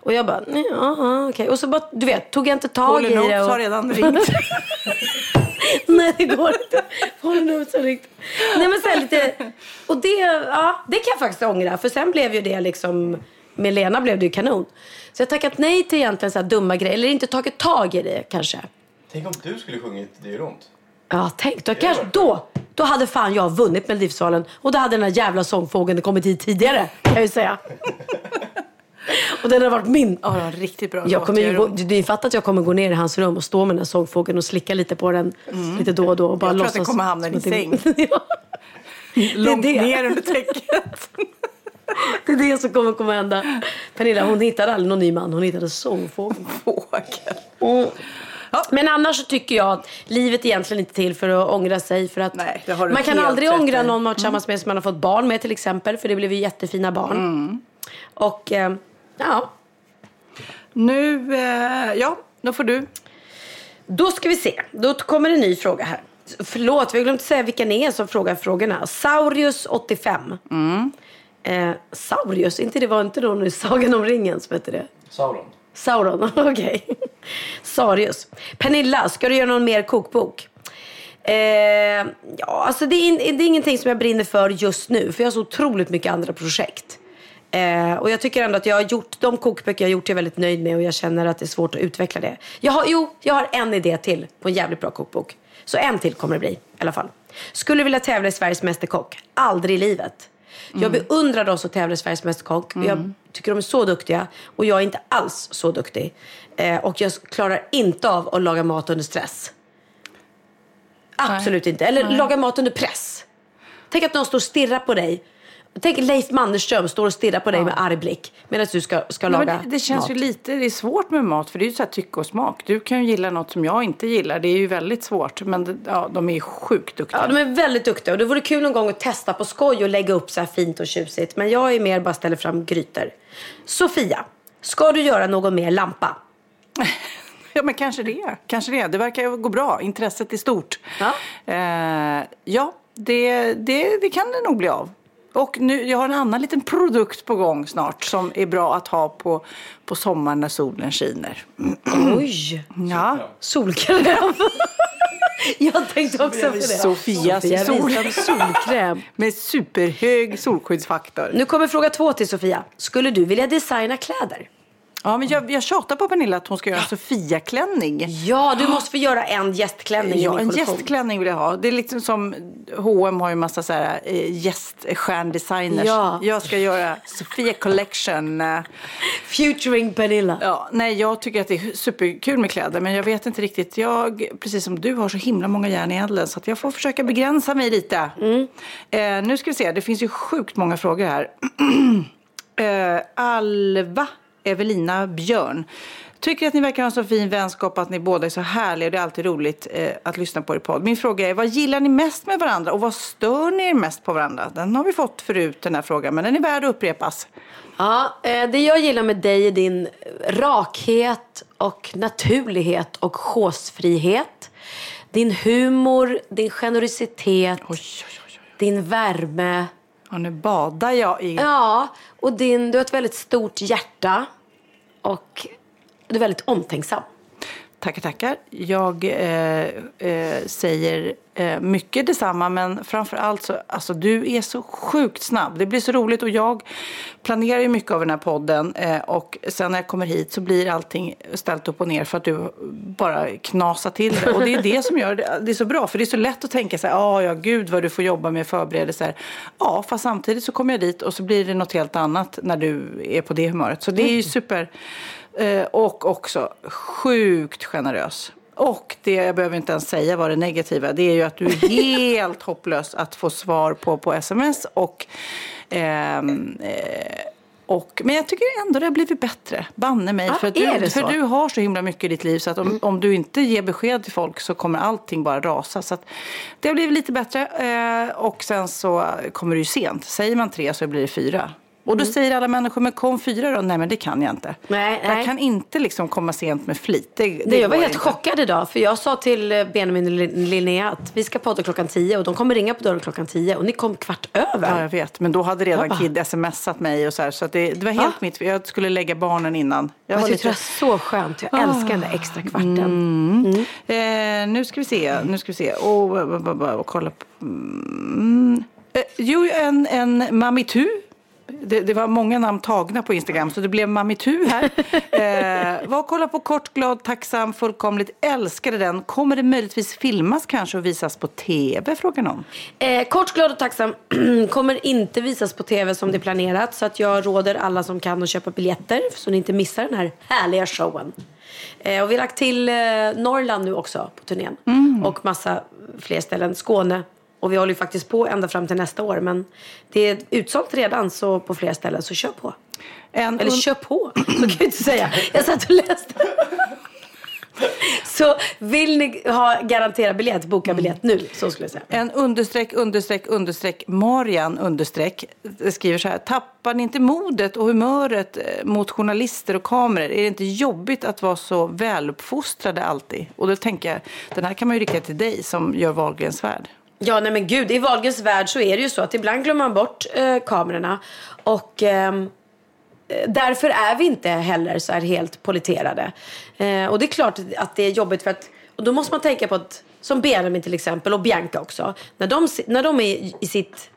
Och jag bara, "Nej, ja, ja, okej. Och så bara, du vet, tog jag inte tag Hall i det. Och... har redan ringt. (laughs) Nej, det går inte. Håll Notes har ringt. Nej, men här lite... Och det, ja, det kan jag faktiskt ångra. För sen blev ju det liksom med Lena blev det ju kanon. Så jag har tackat nej till egentligen så här dumma grejer. Eller inte tagit tag i det kanske. Tänk om du skulle sjungit Det gör ont. Ja, tänk. Då, kanske, då, då hade fan jag vunnit Melodifestivalen. Och då hade den här jävla sångfågeln kommit hit tidigare. Kan jag ju säga. (laughs) (laughs) och den har varit min. Ja, det en riktigt bra Jag kommer gå, ni fattar att jag kommer gå ner i hans rum och stå med den här sångfågeln och slicka lite på den lite då och då. Och bara Mm. Jag tror att den kommer hamna i din säng. (laughs) det- ja. Långt det. ner under täcket. (laughs) Det är det som kommer kommer hända. Pernilla hon hittade aldrig någon ny man, hon hittade sångfågeln. Mm. Men annars så tycker jag att livet egentligen inte är till för att ångra sig. För att Nej, det har du man kan aldrig ångra någon man varit tillsammans med som man har fått barn med till exempel. För det blev ju jättefina barn. Mm. Och eh, ja, Nu, eh, ja, då får du. då ska vi se. Då kommer en ny fråga här. Förlåt, vi har glömt säga vilka ni är som frågar frågorna. Saurius85. Mm. Eh, Saurius, inte det var inte någon i Sagan om ringen som hette det? Sauron. Sauron, (laughs) okej. Sarius. Pernilla, ska du göra någon mer kokbok? Eh, ja, alltså det är, in, det är ingenting som jag brinner för just nu. För jag har så otroligt mycket andra projekt. Eh, och jag tycker ändå att jag har gjort, de kokböcker jag har gjort är jag väldigt nöjd med. Och jag känner att det är svårt att utveckla det. Jag har, jo, jag har en idé till på en jävligt bra kokbok. Så en till kommer det bli i alla fall. Skulle vilja tävla i Sveriges Mästerkock. Aldrig i livet. Jag beundrar de som tävlar i Sveriges Mästerkock. Jag tycker de är så duktiga. Och jag är inte alls så duktig. Eh, och jag klarar inte av att laga mat under stress. Absolut inte. Eller laga mat under press. Tänk att någon står och stirrar på dig. Tänk Leif Mannerström står och stirrar på dig med arg blick medan du ska, ska Nej, laga men det, det känns mat. ju lite, det är svårt med mat för det är ju så här tycke och smak. Du kan ju gilla något som jag inte gillar. Det är ju väldigt svårt. Men det, ja, de är ju sjukt duktiga. Ja, de är väldigt duktiga och det vore kul någon gång att testa på skoj och lägga upp så här fint och tjusigt. Men jag är mer bara ställer fram grytor. Sofia, ska du göra någon mer lampa? (laughs) Ja, men kanske det. Kanske det. Det verkar gå bra. Intresset är stort. Ja. Eh, ja, det, det, det kan det nog bli av. Och nu, jag har en annan liten produkt på gång snart som är bra att ha på, på sommaren när solen skiner. (clears throat) Oj! Ja. Solkräm. (laughs) jag tänkte också på det. Sofias Sofia sol. Solkräm. (laughs) Med superhög solskyddsfaktor. Nu kommer fråga två till Sofia. Skulle du vilja designa kläder? Ja, men jag, jag tjatar på Pernilla att hon ska göra en Sofia-klänning. Ja, du måste få göra en gästklänning i Ja, min en kollektion. gästklänning vill jag ha. Det är liksom som H&M har ju massa så här eh, gäststjärndesigners. Ja. Jag ska göra Sofia Collection. eh. Featuring Pernilla. Ja, nej, jag tycker att det är superkul med kläder, men jag vet inte riktigt. Jag, precis som du, har så himla många järn i elden så att jag får försöka begränsa mig lite. Eh, nu ska vi se, det finns ju sjukt många frågor här. (clears throat) eh, Alva Evelina Björn. Tycker att ni verkar ha en så fin vänskap att ni båda är så härliga och det är alltid roligt eh, att lyssna på er podd. Min fråga är, vad gillar ni mest med varandra och vad stör ni er mest på varandra? Den har vi fått förut den här frågan, men den är värd att upprepas. Ja, eh, det jag gillar med dig är din rakhet och naturlighet och chosefrihet. Din humor, din generositet, din värme. Och nu badar jag i... Ja, och din, du har ett väldigt stort hjärta. Och du är väldigt omtänksam. Tackar, tackar. Jag eh, eh, säger eh, mycket detsamma, men framför allt så, alltså du är så sjukt snabb. Det blir så roligt och jag planerar ju mycket av den här podden eh, och sen när jag kommer hit så blir allting ställt upp och ner för att du bara knasar till det. Och det är det som gör det, det är så bra, för det är så lätt att tänka så här, ah, ja gud vad du får jobba med förberedelser. Ja, fast samtidigt så kommer jag dit och så blir det något helt annat när du är på det humöret. Så det är ju super. Eh, och också sjukt generös. Och det, jag behöver inte ens säga vad det negativa, det är ju att du är (laughs) helt hopplös att få svar på på sms. Och, ehm, eh, och, men jag tycker ändå det har blivit bättre, banne mig. Ja, för, du, för du har så himla mycket i ditt liv så att om, om du inte ger besked till folk så kommer allting bara rasa. Så det har blivit lite bättre. Eh, och sen så kommer det ju sent. Säger man tre så blir det fyra. Och då säger alla människor, men kom fyra då? Nej, men det kan jag inte. Mm. Nej, jag nej. kan inte liksom komma sent med flit. Det, det Nej, jag var helt inte. chockad idag. För jag sa till eh, Benjamin och Lin- Linnea att vi ska podda klockan tio. Och de kommer ringa på dörren klockan tio. Och ni kom kvart över. Ja, jag vet. Men då hade redan bara- Kid smsat mig och så här. Så det, det var helt Ja. mitt Jag skulle lägga barnen innan. Jag Jag var tyckte det lite... var så skönt. Jag älskar den där extra kvarten. Mm. Eh, nu ska vi se. Nu ska vi se. Och, och, och, och, och kolla på... Mm. Eh, jo, en, en Mamitu Det, det var många namn tagna på Instagram så det blev Mamitu här. (laughs) eh, var och kolla på Kort, glad, tacksam, fullkomligt älskade den. Kommer det möjligtvis filmas kanske och visas på tv? Frågar någon. Eh, kort, glad och tacksam (clears throat) kommer inte visas på tv som det är planerat. Så att jag råder alla som kan att köpa biljetter så ni inte missar den här härliga showen. Eh, och vi har lagt till eh, Norrland nu också på turnén. Och massa fler ställen. Skåne. Och vi håller ju faktiskt på ända fram till nästa år. Men det är utsålt redan så på flera ställen, så kör på. En Eller kör på, (clears throat) så kan jag inte säga. Jag satt och läste. (laughs) Så vill ni ha garanterad biljett, boka biljett nu. Så skulle jag säga. En understreck, understreck, understreck, Marian understreck skriver så här. Tappar ni inte modet och humöret eh, mot journalister och kameror? Är det inte jobbigt att vara så väluppfostrade alltid? Och då tänker jag, den här kan man ju rikta till dig som gör Wahlgrens värld. Ja, nej men gud. I Wahlgrens värld så är det ju så att ibland glömmer man bort eh, kamerorna. Och ehm, eh, därför är vi inte heller så här helt politerade. Eh, och det är klart att det är jobbigt för att... Och då måste man tänka på att, som Benjamin till exempel och Bianca också. När de, när de är i, sitt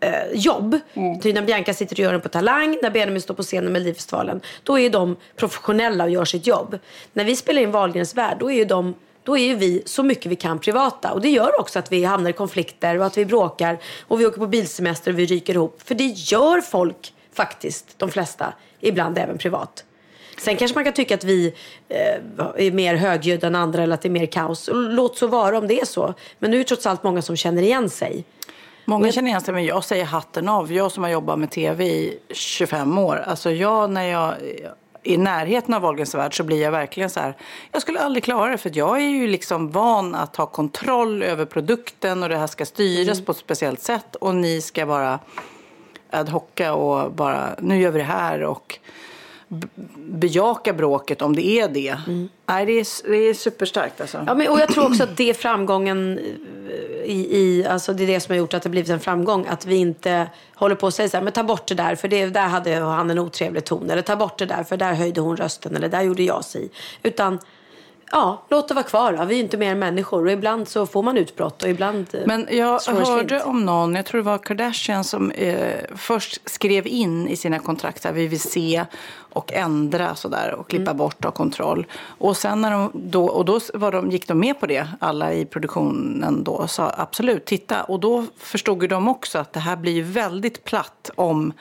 eh, jobb. Typ när Bianca sitter och gör den på Talang, när Benjamin står på scenen med Melodifestivalen. Då är de professionella och gör sitt jobb. När vi spelar in Wahlgrens värld, då är ju de då är vi så mycket vi kan privata. Och det gör också att vi hamnar i konflikter och att vi bråkar. Och vi åker på bilsemester och vi ryker ihop. För det gör folk faktiskt, de flesta. Ibland även privat. Sen kanske man kan tycka att vi eh, är mer högljudda än andra eller att det är mer kaos. Låt så vara om det är så. Men nu är det trots allt många som känner igen sig. Många känner igen sig, men jag säger hatten av. Jag som har jobbat med tv i 25 år. Alltså jag, när jag i närheten av Wahlgrens värld så blir jag verkligen så här. Jag skulle aldrig klara det för jag är ju liksom van att ha kontroll över produkten och det här ska styras på ett speciellt sätt och ni ska vara ad hocka och bara nu gör vi det här och bejaka bråket om det är det. Mm. Nej, det är, det är superstarkt alltså. Ja, men, och jag tror också att det är framgången eh, i, i, alltså det är det som har gjort att det blivit en framgång. Att vi inte håller på och säger så här, men ta bort det där för det, där hade han en otrevlig ton. Eller ta bort det där för där höjde hon rösten. Eller där gjorde jag sig. Utan, ja, låt det vara kvar då. Vi är inte mer människor. Och ibland så får man utbrott och ibland eh, Men jag hörde om någon, jag tror det var Kardashian som eh, först skrev in i sina kontrakt att vi vill se och ändra sådär och klippa bort och kontroll. Och sen när de då, och då var de, gick de med på det, alla i produktionen då, och sa absolut, titta. Och då förstod ju de också att det här blir väldigt platt om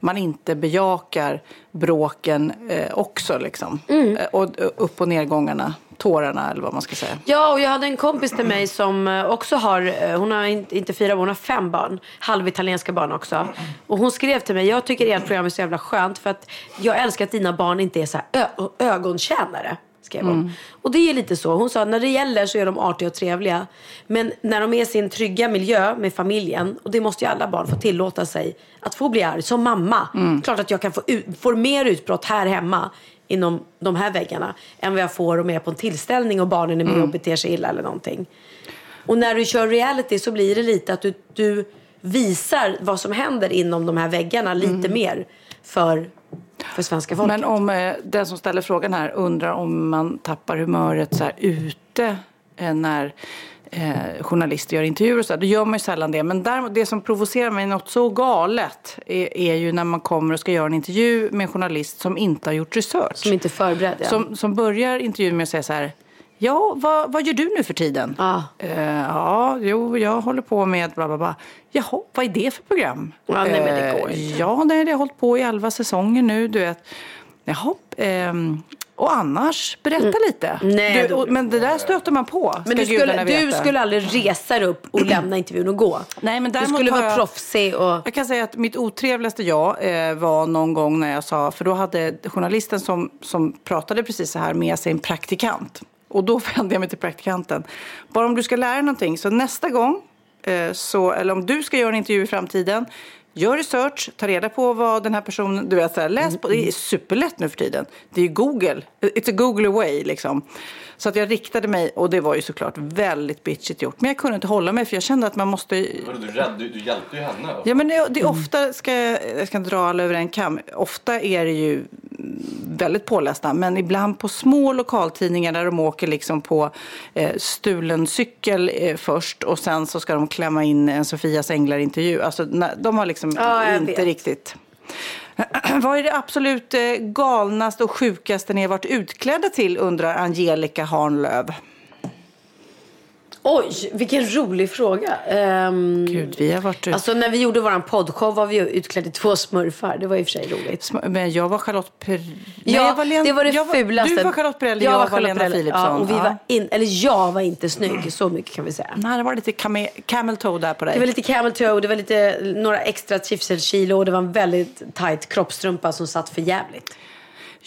man inte bejakar bråken eh, också liksom. Eh, och upp och nedgångarna, tårarna eller vad man ska säga. Ja, och jag hade en kompis till mig som eh, också har, eh, hon har inte, fyra barn, hon har fem barn. Halvitalienska barn också. Och hon skrev till mig, jag tycker ert program är så jävla skönt för att jag älskar att dina barn inte är så här ögontjänare. Skrev hon. Mm. Och det är lite så. Hon sa när det gäller så är de artiga och trevliga. Men när de är i sin trygga miljö med familjen, och det måste ju alla barn få tillåta sig, att få bli arg som mamma. Mm. Klart att jag kan få, ut, få mer utbrott här hemma inom de här väggarna än vad jag får om jag är på en tillställning och barnen är med Mm. och beter sig illa eller någonting. Och när du kör reality så blir det lite att du, du visar vad som händer inom de här väggarna lite mer för, för svenska folket. Men om eh, den som ställer frågan här undrar om man tappar humöret så här ute eh, när eh, journalister gör intervjuer och så då gör man ju sällan det. Men däremot, det som provocerar mig något så galet är, är ju när man kommer och ska göra en intervju med en journalist som inte har gjort research. Som inte är förberedd. Ja. Som, som börjar intervjun med att säga så här Ja, vad, vad gör du nu för tiden? Ah. Eh, ja, jo, jag håller på med bla bla bla. Jaha, vad är det för program? Ja, nej, men det Eh, går inte. Ja, nej, det har hållit på i elva säsonger nu, du vet. Jaha, ehm, och annars, berätta lite. Mm. Nej, du, och, men det där stöter man på, ska Men du skulle, du skulle aldrig resa dig upp och lämna intervjun och gå. Nej, men du skulle vara jag- proffsig och... Jag kan säga att mitt otrevligaste jag eh, var någon gång när jag sa, för då hade journalisten som, som pratade precis så här med sig en praktikant. Och då (laughs) vände jag mig till praktikanten. Bara om du ska lära dig någonting, så nästa gång, eh, så, eller om du ska göra en intervju i framtiden, gör research, ta reda på vad den här personen, du vet så här, läs på, det är superlätt nu för tiden. Det är Google, it's a Google away liksom. Så att jag riktade mig, och det var ju såklart väldigt bitchigt gjort. Men jag kunde inte hålla mig för jag kände att man måste du, rädd, du, du hjälpte ju henne. Ja, men det, det är ofta, ska jag, jag ska inte dra alla över en kam, ofta är det ju väldigt pålästa. Men ibland på små lokaltidningar där de åker liksom på eh, stulen cykel eh, först och sen så ska de klämma in en Sofias Änglar-intervju. Alltså, de har liksom Ja, inte vet. riktigt... (clears throat) Vad är det absolut eh, galnaste och sjukaste ni har varit utklädda till undrar Angelica Harnlöv. Oj, vilken rolig fråga. Um, Gud, vi har varit... Alltså när vi gjorde våran poddshow var vi utklädda till två smurfar. Det var i och för sig roligt. Sm- Men jag var Charlotte Perrelli. Ja, det var det jag fulaste. Du var Charlotte Perrelli, jag, var var Charlotte Lena Perrelli. Philipsson. Ja, och vi Ja. var in, eller jag var inte snygg, så mycket kan vi säga. Nej, det var lite camel, camel toe där på dig. Det var lite camel toe, det var lite, några extra trivselkilo och det var en väldigt tight kroppstrumpa som satt för jävligt.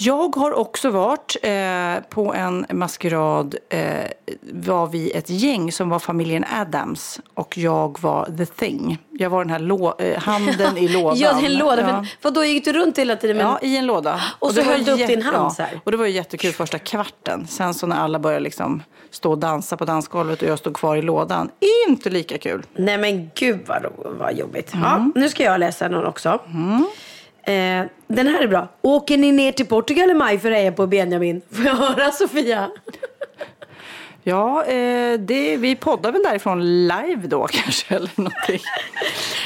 Jag har också varit eh, på en maskerad. Eh, var vi ett gäng som var familjen Adams och jag var the thing. Jag var den här lå- eh, handen i (laughs) lådan. Ja, en låda. Ja. Men vadå, gick du runt hela tiden? med- Ja, i en låda. Och så det var höll du upp din hand så här. Och det var ju jättekul första kvarten. Sen så när alla började liksom stå och dansa på dansgolvet och jag stod kvar i lådan. Inte lika kul. Nej men gud vad, vad jobbigt. Mm. Ja, nu ska jag läsa någon också. Eh, den här är bra. Åker ni ner till Portugal i maj för att heja på Benjamin? Får jag höra Sofia? Ja, eh, det, vi poddar väl därifrån live då (laughs) kanske eller någonting.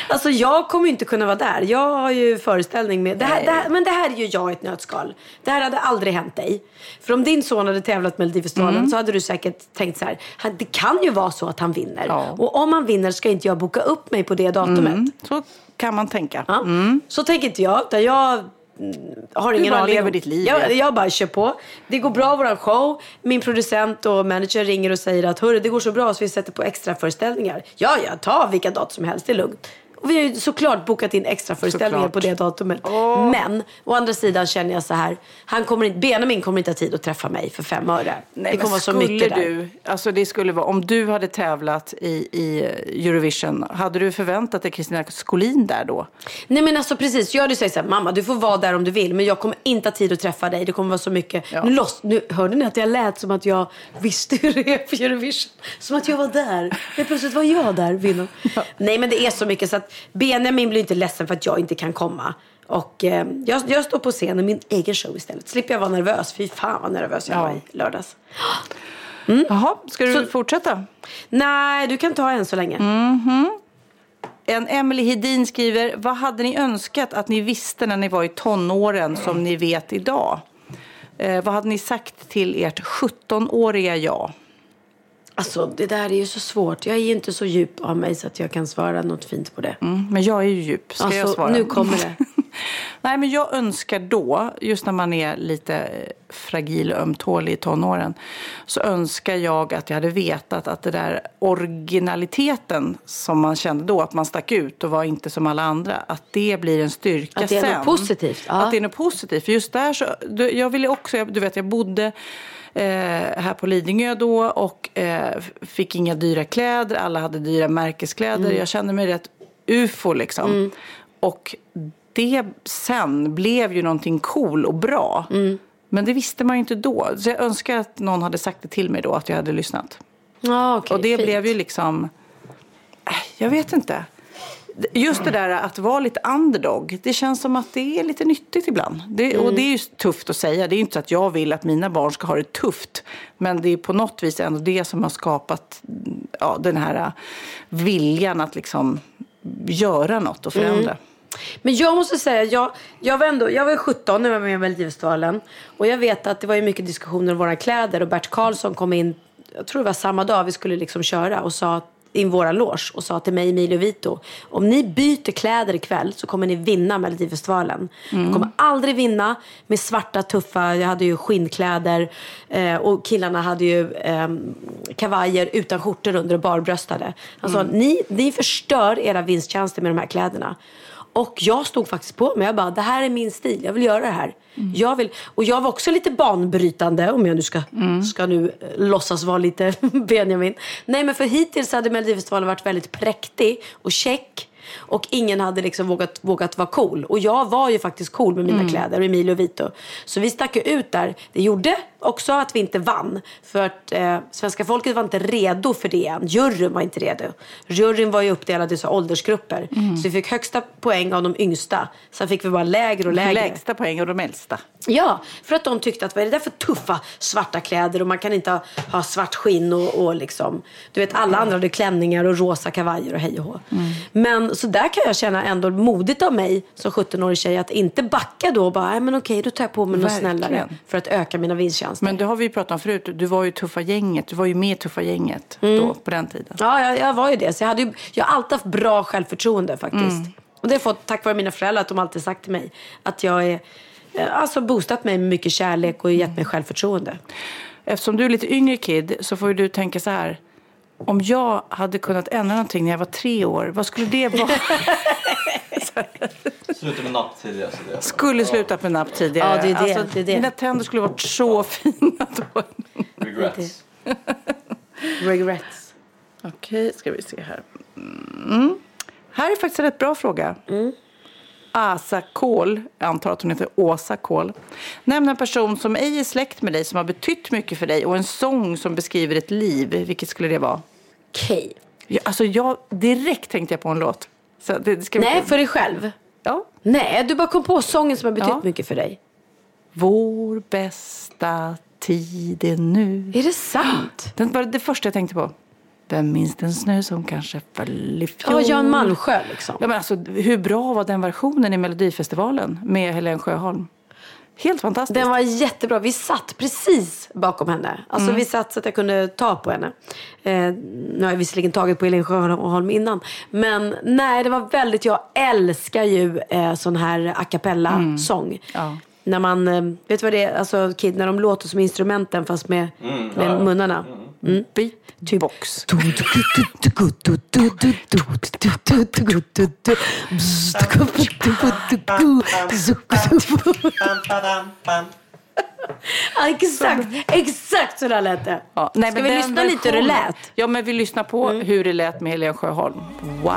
Alltså jag kommer inte kunna vara där. Jag har ju föreställning med... Det här, det här, men det här är ju jag i ett nötskal. Det här hade aldrig hänt dig. För om din son hade tävlat med Melodifestivalen Mm. så hade du säkert tänkt så här. "Han- Det kan ju vara så att han vinner. Och om han vinner ska inte jag boka upp mig på det datumet. Mm, så kan man tänka. Ja. Så tänker inte jag. Utan jag mm, har Du ingen bara aning. lever ditt liv, Jag, ja. jag bara kör på. Det går bra våran show. Min producent och manager ringer och säger att Hörru, det går så bra så vi sätter på extra föreställningar. Ja, ja, ta vilka datum som helst. Det är lugnt. Och vi har ju såklart bokat in extra föreställningar på det datumet. Men å andra sidan känner jag så här. Han kommer inte, Benjamin kommer inte ha tid att träffa mig för fem öre. Nej, det kommer vara så mycket där. du, alltså det skulle vara, om du hade tävlat i, i Eurovision, hade du förväntat dig Kristina Skolin där då? Nej men alltså precis, jag hade sagt så här, mamma du får vara där om du vill men jag kommer inte ha tid att träffa dig. Det kommer vara så mycket. Nu, loss, nu hörde ni att jag lät som att jag visste hur det är på Eurovision? Som att jag var där. Men plötsligt var jag där, vinnaren. Nej men det är så mycket så att Benjamin blir inte ledsen för att jag inte kan komma. Och eh, jag, jag står på scen i min egen show istället. Slipper jag vara nervös. Fy fan vad nervös jag Ja. var i lördags. Jaha, ska du fortsätta? Nej, du kan ta en så länge. Mhm. En Emily Hedin skriver, vad hade ni önskat att ni visste när ni var i tonåren som ni vet idag? Eh, vad hade ni sagt till ert 17-åriga jag? Alltså det där är ju så svårt. Jag är inte så djup av mig så att jag kan svara något fint på det. Mm, men jag är ju djup. Ska jag Alltså, svara? nu kommer det. (laughs) Nej, men jag önskar då, just när man är lite fragil och ömtålig i tonåren, så önskar jag att jag hade vetat att det där originaliteten som man kände då, att man stack ut och var inte som alla andra, att det blir en styrka Att det är sen. något positivt, ja. Att det är något positivt. För just där så, jag ville också, jag- du vet jag bodde här på Lidingö då och eh, fick inga dyra kläder, alla hade dyra märkeskläder. Mm. Jag kände mig rätt ufo liksom. Och det sen blev ju någonting cool och bra. Mm. Men det visste man ju inte då. Så jag önskar att någon hade sagt det till mig då, att jag hade lyssnat. Ja, okej, och det fint. blev ju liksom, äh, jag vet inte. Just det där att vara lite underdog, det känns som att det är lite nyttigt ibland. Det, Och Mm. det är ju tufft att säga. Det är inte så att jag vill att mina barn ska ha det tufft. Men det är på något vis ändå det som har skapat ja, den här äh, viljan att liksom göra något och förändra. Mm. Men jag måste säga, jag, jag, var ändå, jag var ju 17 när jag var med i Melodifestivalen. Och jag vet att det var ju mycket diskussioner om våra kläder. Och Bert Karlsson kom in, jag tror det var samma dag vi skulle liksom köra. Och sa i våra loge och sa till mig, Emilio Vito. Om ni byter kläder ikväll så kommer ni vinna Melodifestivalen. Mm. Jag kommer aldrig vinna med svarta tuffa, jag hade ju skinnkläder. Eh, och killarna hade ju eh, kavajer utan skjortor under och barbröstade. Han sa, Mm. ni, ni förstör era vinstchanser med de här kläderna. Och jag stod faktiskt på mig. Jag bara, det här är min stil. Jag vill göra det här. Jag vill, och jag var också lite banbrytande, om jag nu ska, ska nu eh, låtsas vara lite (laughs) Benjamin. Nej, men för hittills hade Melodifestivalen varit väldigt präktig och check. Och ingen hade liksom vågat, vågat vara cool. Och jag var ju faktiskt cool med mina Mm. kläder och Emilio Vito. Så vi stack ut där. Det gjorde också att vi inte vann. För att eh, svenska folket var inte redo för det än. Juryn var inte redo. Juryn var ju uppdelad i så åldersgrupper. Mm. Så vi fick högsta poäng av de yngsta. Sen fick vi bara lägre och lägre. Lägsta poäng och de äldsta. Ja, för att de tyckte att vad är det där för tuffa svarta kläder och man kan inte ha, ha svart skinn och, och liksom. Du vet alla andra hade klänningar och rosa kavajer och hej och hå. Mm. Men så där kan jag känna ändå modigt av mig som 17-årig tjej att inte backa då och bara, nej men okej då tar jag på mig något snällare för att öka mina vinstchanser. Men det har vi ju pratat om förut. Du var ju tuffa gänget. Du var ju med i tuffa gänget Mm. då, på den tiden. Ja, jag, jag var ju det. Så jag, hade ju, jag har alltid haft bra självförtroende faktiskt. Mm. Och det har jag fått tack vare mina föräldrar att de alltid sagt till mig att jag är, eh, alltså boostat mig med mycket kärlek och gett mig självförtroende. Eftersom du är lite yngre kid så får du tänka så här. Om jag hade kunnat ändra någonting när jag var tre år, vad skulle det vara? (laughs) (laughs) Sluta med napp tidigast. Det. skulle slutat med napp tidigare. Ja, det är det, Alltså, det är det. Mina tänder skulle varit så (laughs) fina då. Regrets. (laughs) Regrets. Okej, ska vi se här. Mm. Här är faktiskt en rätt bra fråga. Asa Kohl, jag antar att hon heter Åsa Kohl. Nämn en person som ej är släkt med dig, som har betytt mycket för dig och en sång som beskriver ett liv. Vilket skulle det vara? Okej. Ja, alltså jag, direkt tänkte jag på en låt. Så det, det ska vi Nej, för dig själv? Ja. Nej, du bara kom på sången som har betytt Ja. mycket för dig. Vår bästa tid är nu. Är det sant? (gasps) Den var det första jag tänkte på. Vem minns den snö som kanske föll i fjol? Ja, Jan Malmsjö liksom. Ja, men alltså, hur bra var den versionen i Melodifestivalen med Helen Sjöholm? Helt fantastiskt. Den var jättebra. Vi satt precis bakom henne. Alltså Mm. vi satt så att jag kunde ta på henne. Eh, nu har jag visserligen tagit på Elin Sjöholm innan. Men nej, det var väldigt, jag älskar ju eh, sån här a cappella-sång. Mm. Ja. När man, eh, vet du vad det är, alltså Kid, när de låter som instrumenten fast med, Mm, med ja. munnarna. Mm. Beatbox. Ja, exakt, exakt så där lät det. Ja, nej, Ska men vi lyssna lite hur det versionen- lät? Ja, men vi lyssnar på hur det lät med Helen Sjöholm. Wow!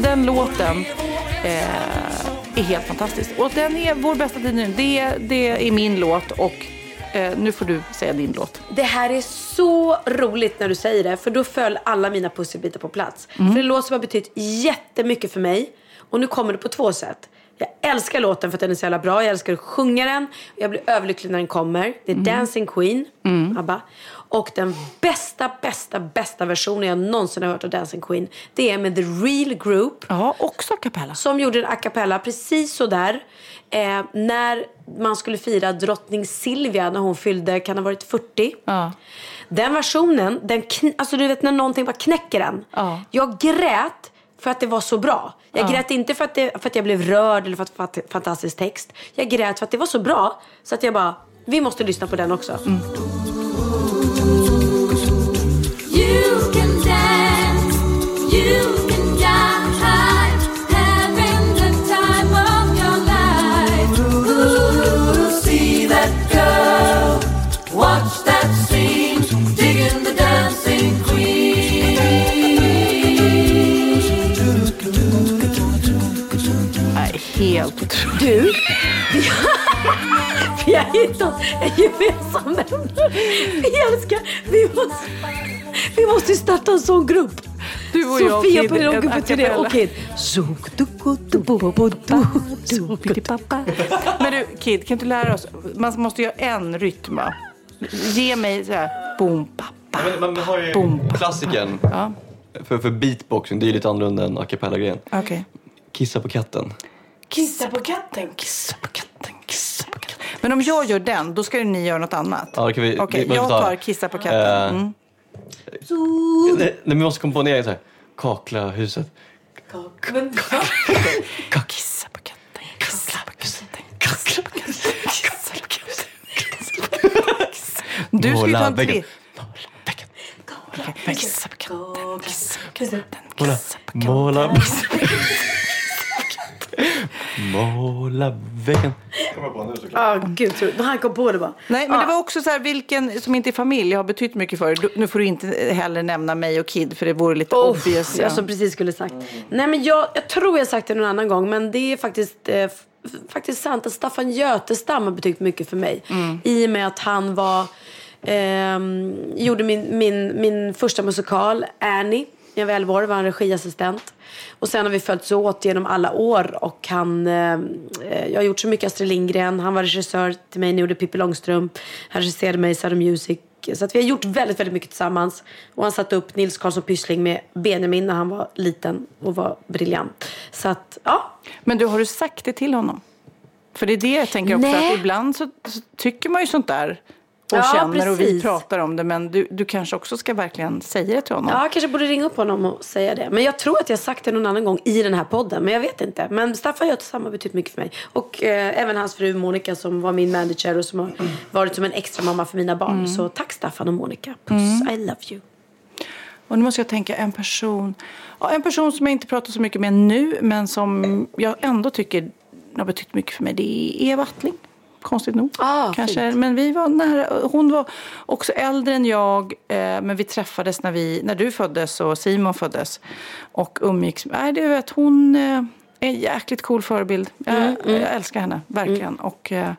Men den låten eh, är helt fantastisk. Och den är vår bästa tid nu. Det, det är min låt och eh, nu får du säga din låt. Det här är så roligt när du säger det. För då föll alla mina pusselbitar på plats. Mm. För en låt som har betytt jättemycket för mig. Och nu kommer det på två sätt. Jag älskar låten för att den är så jävla bra. Jag älskar att sjunga den. Jag blir överlycklig när den kommer. Det är Mm. Dancing Queen, ABBA. Och den bästa, bästa, bästa versionen jag någonsin har hört av Dancing Queen. Det är med The Real Group. Ja, också a cappella. Som gjorde en a cappella precis sådär. Eh, när man skulle fira drottning Silvia när hon fyllde, kan ha varit 40. Ja. Den versionen, den alltså du vet när någonting bara knäcker den. Ja. Jag grät för att det var så bra. Jag Ja. grät inte för att, det, för att jag blev rörd eller för att fant- fantastisk text. Jag grät för att det var så bra så att jag bara, vi måste lyssna på den också. Mm. Helt otroligt. Du, (laughs) vi har hittat en gemensam vän. Vi älskar, vi måste, vi måste starta en sån grupp. Du och jag, Sofia på en a på turné Kid. Men du, Kid, kan du lära oss? Man måste göra en rytm? Ge mig så här, boom, pa, Ja, men, man har ju Boom. klassikern. Ja. För, för beatboxing, det är ju lite annorlunda än a cappella-grejen. Okej. Kissa på katten. Kissa på katten, kissa på katten, kissa på katten. Men om jag gör den, då ska ju ni göra något annat. Ja, kan vi, Okej, vi- jag tar- kissa på katten. Eh, Mm. Nej, men vi måste komponera så här. Kakla huset. Kissa på katten, kissa på katten, kissa på katten, kissa på katten. Du ska ju ta en tre... Kissa på katten, kissa på katten. Måla, måla, måla väggen. Ja, gud. tror- Han kom på det bara. Nej, men Ja. det var också så här, vilken som inte är familj har betytt mycket för. Du- Nu får du inte heller nämna mig och Kid, för det vore lite obvious. Jag som precis skulle sagt. Nej, men jag, jag tror jag sagt det någon annan gång, men det är faktiskt, eh, faktiskt sant att Staffan Götestam har betytt mycket för mig. Mm. I och med att han var, ehm, gjorde min, min, min första musikal, Annie. När jag var 11 år, var han regiassistent. Och sen har vi följts åt genom alla år och han, eh, jag har gjort så mycket Astrid Lindgren, han var regissör till mig när jag gjorde Pippi Långstrump, han regisserade mig i Sound Music. Så att vi har gjort väldigt, väldigt mycket tillsammans. Och han satte upp Nils Karlsson Pyssling med Benjamin när han var liten och var briljant. Så att, ja. Men du, har du sagt det till honom? För det är det jag tänker också, Nej. att ibland så, så tycker man ju sånt där och Ja, känner och vi precis. pratar om det. Men du, du kanske också ska verkligen säga det till honom. Ja, jag kanske borde ringa upp honom och säga det. Men jag tror att jag sagt det någon annan gång i den här podden. Men jag vet inte. Men Staffan Götestam har betytt mycket för mig. Och eh, även hans fru Monica som var min manager och som har varit som en extra mamma för mina barn. Mm. Så tack Staffan och Monica. Puss, Mm. I love you. Och nu måste jag tänka en person, ja, en person som jag inte pratar så mycket med nu, men som jag ändå tycker har betytt mycket för mig. Det är Eva Attling. Konstigt nog. Ah, Kanske. fint. Men vi var nära. Hon var också äldre än jag. Eh, men vi träffades när, vi, när du föddes och Simon föddes. Och umgicks. Nej, det att hon eh, är en jäkligt cool förebild. Jag, Mm, mm. jag älskar henne, verkligen. Och, eh,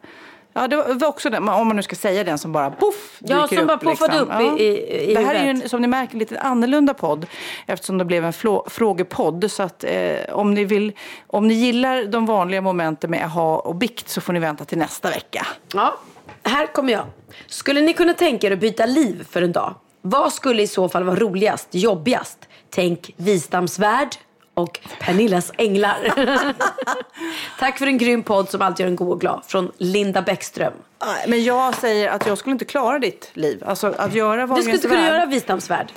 ja, det var också den, om man nu ska säga den som bara poff Ja, dyker som bara upp. liksom. upp i- i- i Det här är ju huvudet. en, som ni märker, lite annorlunda podd eftersom det blev en flå- frågepodd. Så att eh, om, ni vill, om ni gillar de vanliga momenten med aha och bikt så får ni vänta till nästa vecka. Ja, här kommer jag. Skulle ni kunna tänka er att byta liv för en dag? Vad skulle i så fall vara roligast, jobbigast? Tänk Wisdams värld och Pernillas änglar. (laughs) Tack för en grym podd som alltid gör en god och glad. Från Linda Bäckström. Men jag säger att jag skulle inte klara ditt liv. Alltså att göra Du skulle inte kunna göra Wisdams värld.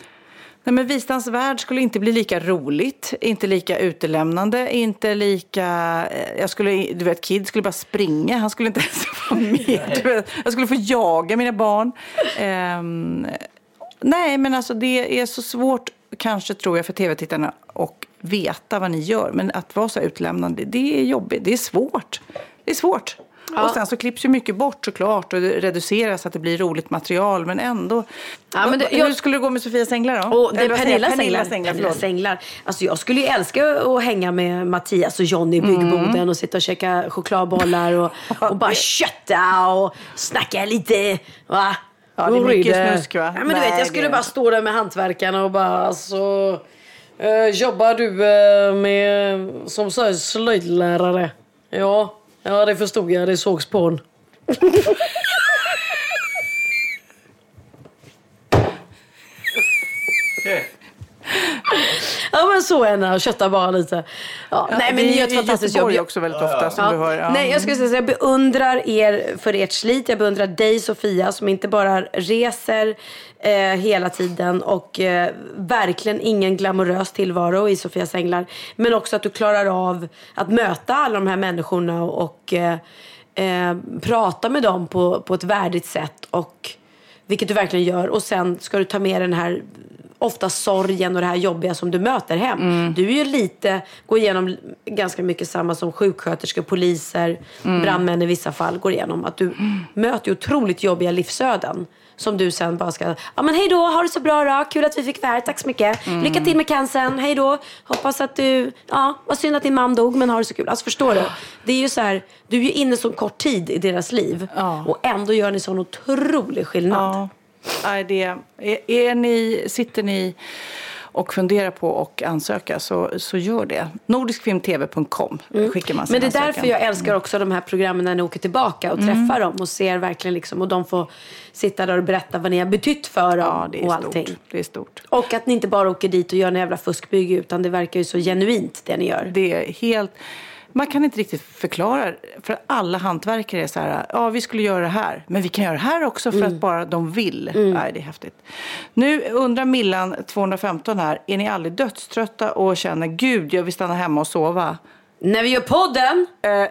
Nej, men Vistans värld skulle inte bli lika roligt, inte lika utelämnande, inte lika... eh, Jag skulle, du vet, Kid skulle bara springa, han skulle inte ens (laughs) vara med. Vet, jag skulle få jaga mina barn. Ehm, nej, men alltså det är så svårt, kanske tror jag, för tv-tittarna att veta vad ni gör. Men att vara så utlämnande, det är jobbigt, det är svårt. Det är svårt. Ja. Och sen så klipps ju mycket bort såklart och reduceras så att det blir roligt material. Men ändå. Ja, men det- Hur jag- skulle det gå med Sofias änglar då? Och det är? Pernillas änglar. Pernillas änglar, Pernillas förlåt. änglar. Alltså jag skulle ju älska att hänga med Mattias och Johnny i byggboden Mm. och sitta och käka chokladbollar och, och bara kötta och snacka lite. Va? Ja, det är Hur mycket snusk, va? Ja, men du vet, jag skulle bara stå där med hantverkarna och bara alltså. Eh, jobbar du eh, med som så här slöjdlärare? Ja, ja det förstod jag. Det sågs på honom. (laughs) Ja men så är och köttar bara lite. Ja, Ja, nej men det ni gör ett fantastiskt jobb. Också väldigt ofta, som du hör. Nej jag skulle säga så jag beundrar er för ert slit. Jag beundrar dig Sofia som inte bara reser eh, hela tiden och eh, verkligen ingen glamorös tillvaro i Sofias änglar. Men också att du klarar av att möta alla de här människorna och eh, eh, prata med dem på, på ett värdigt sätt. Och, vilket du verkligen gör. Och sen ska du ta med den här ofta sorgen och det här jobbiga som du möter hem. Mm. Du är ju lite, går igenom ganska mycket samma som sjuksköterskor, poliser, Mm. brandmän i vissa fall går igenom. Att du möter ju otroligt jobbiga livsöden. Som du sen bara ska, ja men hej då, ha det så bra då, kul att vi fick vara här, tack så mycket. Mm. Lycka till med cancern, hej då. Hoppas att du, ja vad synd att din man dog men ha det så kul. Alltså förstår du? Det är ju så här, du är ju inne så kort tid i deras liv. Och ändå gör ni sån otrolig skillnad. Ja. Nej, det, är, är ni, sitter ni och funderar på att ansöka så, så gör det. Nordiskfilmtv.com skickar man sin Mm. Men det är ansökan. därför jag älskar också de här programmen när ni åker tillbaka och Mm. träffar dem och ser verkligen liksom och de får sitta där och berätta vad ni har betytt för dem det är och stort. allting. Det är stort. Och att ni inte bara åker dit och gör en jävla fuskbygge utan det verkar ju så genuint det ni gör. Det är helt... Man kan inte riktigt förklara, för alla hantverkare är så här, ja vi skulle göra det här, men vi kan göra det här också för Mm. att bara de vill. Nej, det är häftigt. Nu undrar Millan 215 här, är ni aldrig dödströtta och känner, gud jag vill stanna hemma och sova? När vi gör podden?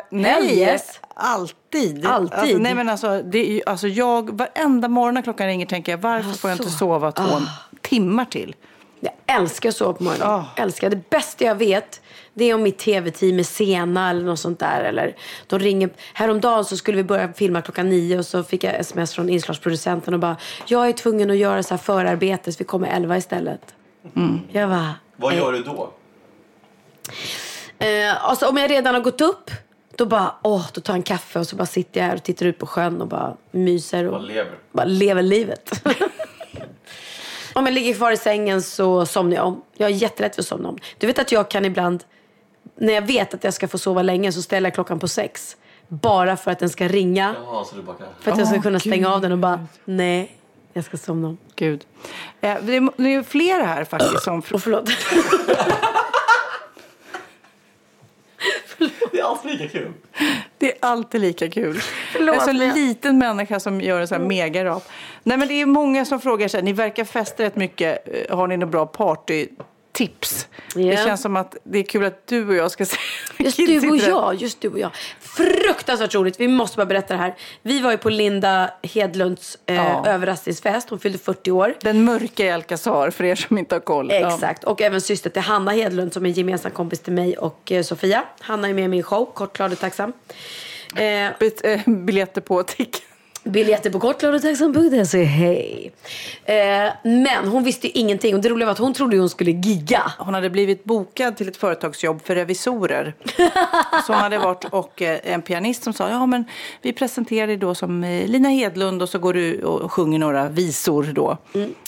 nej, Hell yes. alltid. Alltid. Alltså, nej men alltså, det är alltså jag, varenda morgon när klockan ringer tänker jag, varför får jag inte Alltså. sova två, Ah. timmar till. Jag älskar att sova på morgonen. Älskar. Det bästa jag vet det är om mitt tv-team är sena eller något sånt där. Eller de ringer. Häromdagen så skulle vi börja filma klockan nio och så fick jag sms från inslagsproducenten och bara jag är tvungen att göra så här förarbete så vi kommer elva istället. Jag bara, Vad gör du då? Eh, alltså om jag redan har gått upp, då bara, åh, då tar jag en kaffe och så bara sitter jag här och tittar ut på sjön och bara myser. Och Bara lever. bara lever livet. (laughs) om jag ligger kvar i sängen så somnar jag om. Jag är jättelätt för att somna om. Du vet att jag kan ibland, när jag vet att jag ska få sova länge så ställer jag klockan på sex. Bara för att den ska ringa. Jaha, så du bara kan... För att jag ska Åh, kunna stänga Gud. av den och bara, nej, jag ska somna om. Gud. Eh, det, är, det är flera här faktiskt som... Och förlåt. (laughs) Det är alltid lika kul. Det är alltid lika kul. Förlåt, jag är så en jag- liten människa som gör en sån här megarap. Nej men det är många som frågar sig, ni verkar festa rätt mycket. Eh, Har ni några bra partytips? Det Ja. känns som att det är kul att du och jag ska säga. (laughs) Just du och jag, just du och jag. Fruktansvärt roligt. Vi måste bara berätta det här. Vi var ju på Linda Hedlunds eh, Ja. överraskningsfest. Hon fyllde 40 år. Den mörka i Alcazar för er som inte har koll. Exakt. Och även syster till Hanna Hedlund som är en gemensam kompis till mig och eh, Sofia. Hanna är med i min show, Kort, glad och tacksam. Eh, eh, Biljetter på tick. Biljetter på kortgladotacksam.se, hej. Eh, men hon visste ju ingenting och det roliga var att hon trodde hon skulle gigga. Hon hade blivit bokad till ett företagsjobb för revisorer. (laughs) Så hon hade varit och eh, en pianist som sa ja men vi presenterar dig då som eh, Lina Hedlund och så går du och sjunger några visor då.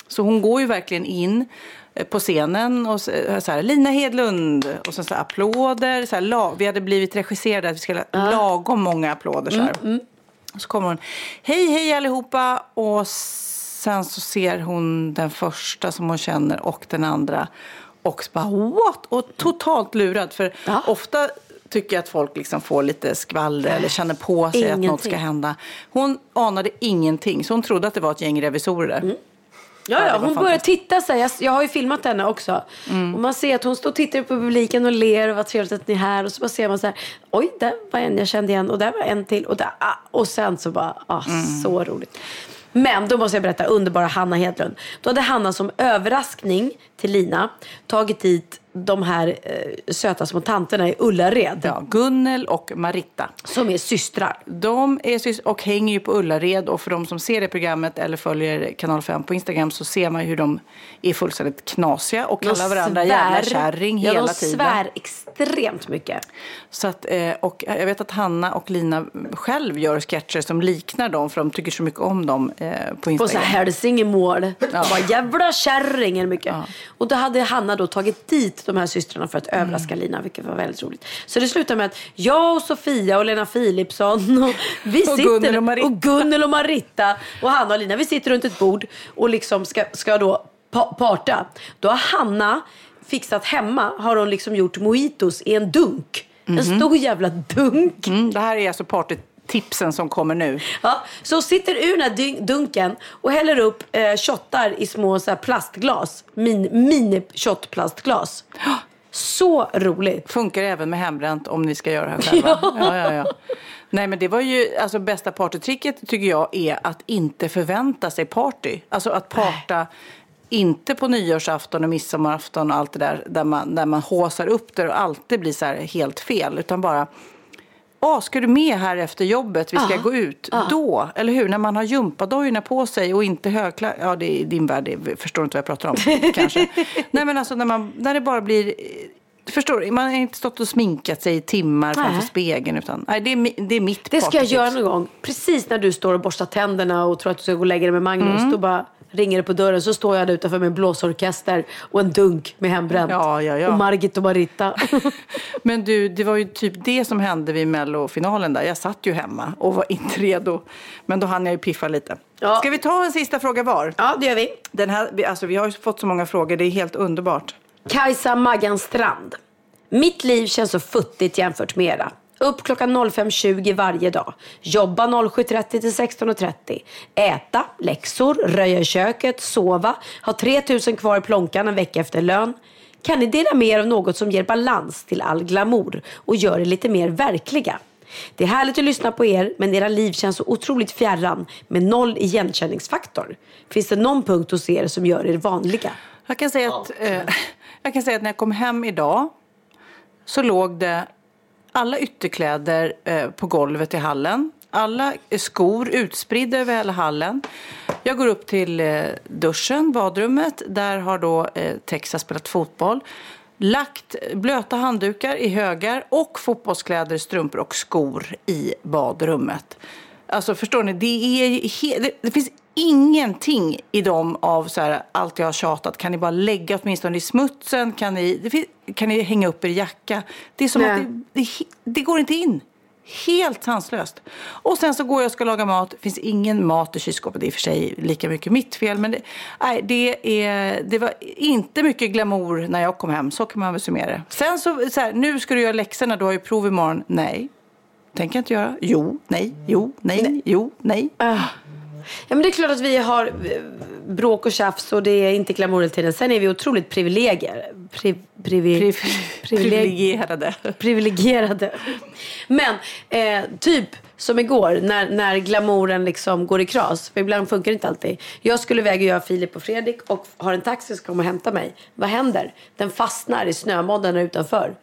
Så hon går ju verkligen in eh, på scenen och så, eh, så här, Lina Hedlund och så, så här, applåder. Så här, vi hade blivit regisserade att vi skulle ha lagom många applåder. Så, här. Och så kommer hon, hej hej allihopa och sen så ser hon den första som hon känner och den andra och så bara what? Och totalt lurad för ofta tycker jag att folk liksom får lite skvaller eller känner på sig att något ska Ingenting. hända. Hon anade ingenting så hon trodde att det var ett gäng revisorer där. Ja, Ja, hon börjar titta sig. Jag, jag har ju filmat henne också. Och man ser att hon står och tittar på publiken och ler och vad trevligt att ni är här. Och så bara ser man så här, oj, där var en jag kände igen och där var en till. Och, där, ah, och sen så bara, ah, så roligt. Men då måste jag berätta, underbara Hanna Hedlund. Då hade Hanna som överraskning till Lina tagit dit de här eh, söta små tanterna i Ullared. Ja, Gunnel och Maritta. Som är systrar. De är sys- och hänger ju på Ullared och för de som ser det programmet eller följer kanal 5 på Instagram så ser man ju hur de är fullständigt knasiga och kallar varandra jävla kärring ja, hela de tiden. svär extremt mycket. Så att, eh, och jag vet att Hanna och Lina själv gör sketcher som liknar dem för de tycker så mycket om dem eh, på På så Instagram. här hälsingemål. Ja. Bara jävla kärring eller mycket. Och då hade Hanna då tagit dit de här systrarna för att Mm. överraska Lina, vilket var väldigt roligt. Så det slutade med att jag och Sofia och Lena Philipsson och (laughs) vi Och sitter Gunnel och Maritta. och Gunnel och Maritta och Hanna och Lina, vi sitter runt ett bord och liksom ska, ska då pa- parta. Då har Hanna fixat hemma, har hon liksom gjort mojitos i en dunk. En stor jävla dunk. Mm, det här är alltså partytipsen som kommer nu. Ja, så sitter ur den här dun- dunken och häller upp eh, shottar i små så här, plastglas. Min, mini-shotplastglas. Så roligt. Funkar även med hembränt om ni ska göra det här själva. (laughs) Ja. Ja, ja, ja. Nej men det var ju, alltså bästa partytricket tycker jag är att inte förvänta sig party. Alltså att parta inte på nyårsafton och midsommarafton och allt det där där man, där man håsar upp det och alltid blir så här helt fel. Utan bara, Åh, ska du med här efter jobbet? Vi ska Ja. gå ut. Ja. Då, eller hur? När man har gympadojorna på sig och inte högklackat. Ja, det är din värld. det förstår inte vad jag pratar om. (laughs) kanske. Nej, men alltså när, man, när det bara blir... Förstår du? Man har inte stått och sminkat sig i timmar Nej. framför spegeln. Utan, nej, det, är, det är mitt Det ska jag göra någon gång. Precis när du står och borstar tänderna och tror att du ska gå och lägga dig med Magnus. Mm. Då bara ringer det på dörren. Så står jag där utanför med en blåsorkester och en dunk med hembränt. Ja, ja, ja. Och Margit och Maritta. (laughs) Men du, det var ju typ det som hände vid mellofinalen där. Jag satt ju hemma och var inte redo. Men då hann jag ju piffa lite. Ja. Ska vi ta en sista fråga var? ja, det gör vi. Den här, vi- alltså, vi har ju fått så många frågor. Det är helt underbart. Kajsa Maggan Strand. Mitt liv känns så futtigt jämfört med era. Upp klockan 05.20 varje dag. Jobba 07.30 till 16.30. Äta, läxor, röja i köket, sova. Ha 3000 kvar i plånkan en vecka efter lön. Kan ni dela med er av något som ger balans till all glamour och gör er lite mer verkliga? Det är härligt att lyssna på er, men era liv känns så otroligt fjärran med noll igenkänningsfaktor. Finns det någon punkt hos er som gör er vanliga? Jag kan säga att, eh, jag kan säga att när jag kom hem idag så låg det alla ytterkläder eh, på golvet i hallen. Alla eh, skor utspridda över hela hallen. Jag går upp till eh, duschen, badrummet. Där har då eh, Texas spelat fotboll. Lagt blöta handdukar i högar och fotbollskläder, strumpor och skor i badrummet. Alltså förstår ni, det, är det, det finns ingenting i dem av så här, allt jag har tjatat. Kan ni bara lägga åtminstone i smutsen? Kan ni, det fin- kan ni hänga upp er jacka? Det är som Nej. att det, det, det går inte in. Helt sanslöst. Och sen så går jag och ska laga mat. Det finns ingen mat i kylskåpet. Det är i och för sig lika mycket mitt fel. Men det, nej, det, är, det var inte mycket glamour när jag kom hem. Så kan man väl summera det. Sen så, så här, nu ska du göra läxorna. Du har ju prov imorgon. Nej. Tänker jag inte göra. Jo, nej, jo, nej, jo, nej. Ja, men det är klart att vi har eh, bråk och tjafs och det är inte glamour hela tiden. Sen är vi otroligt privilegier. Pri, privi, Priv- privilegierade. privilegierade. Men eh, typ som igår när, när glamouren liksom går i kras. För ibland funkar det inte alltid. Jag skulle iväg och göra Filip och Fredrik och har en taxi som kommer och hämta mig. Vad händer? Den fastnar i snömodden utanför.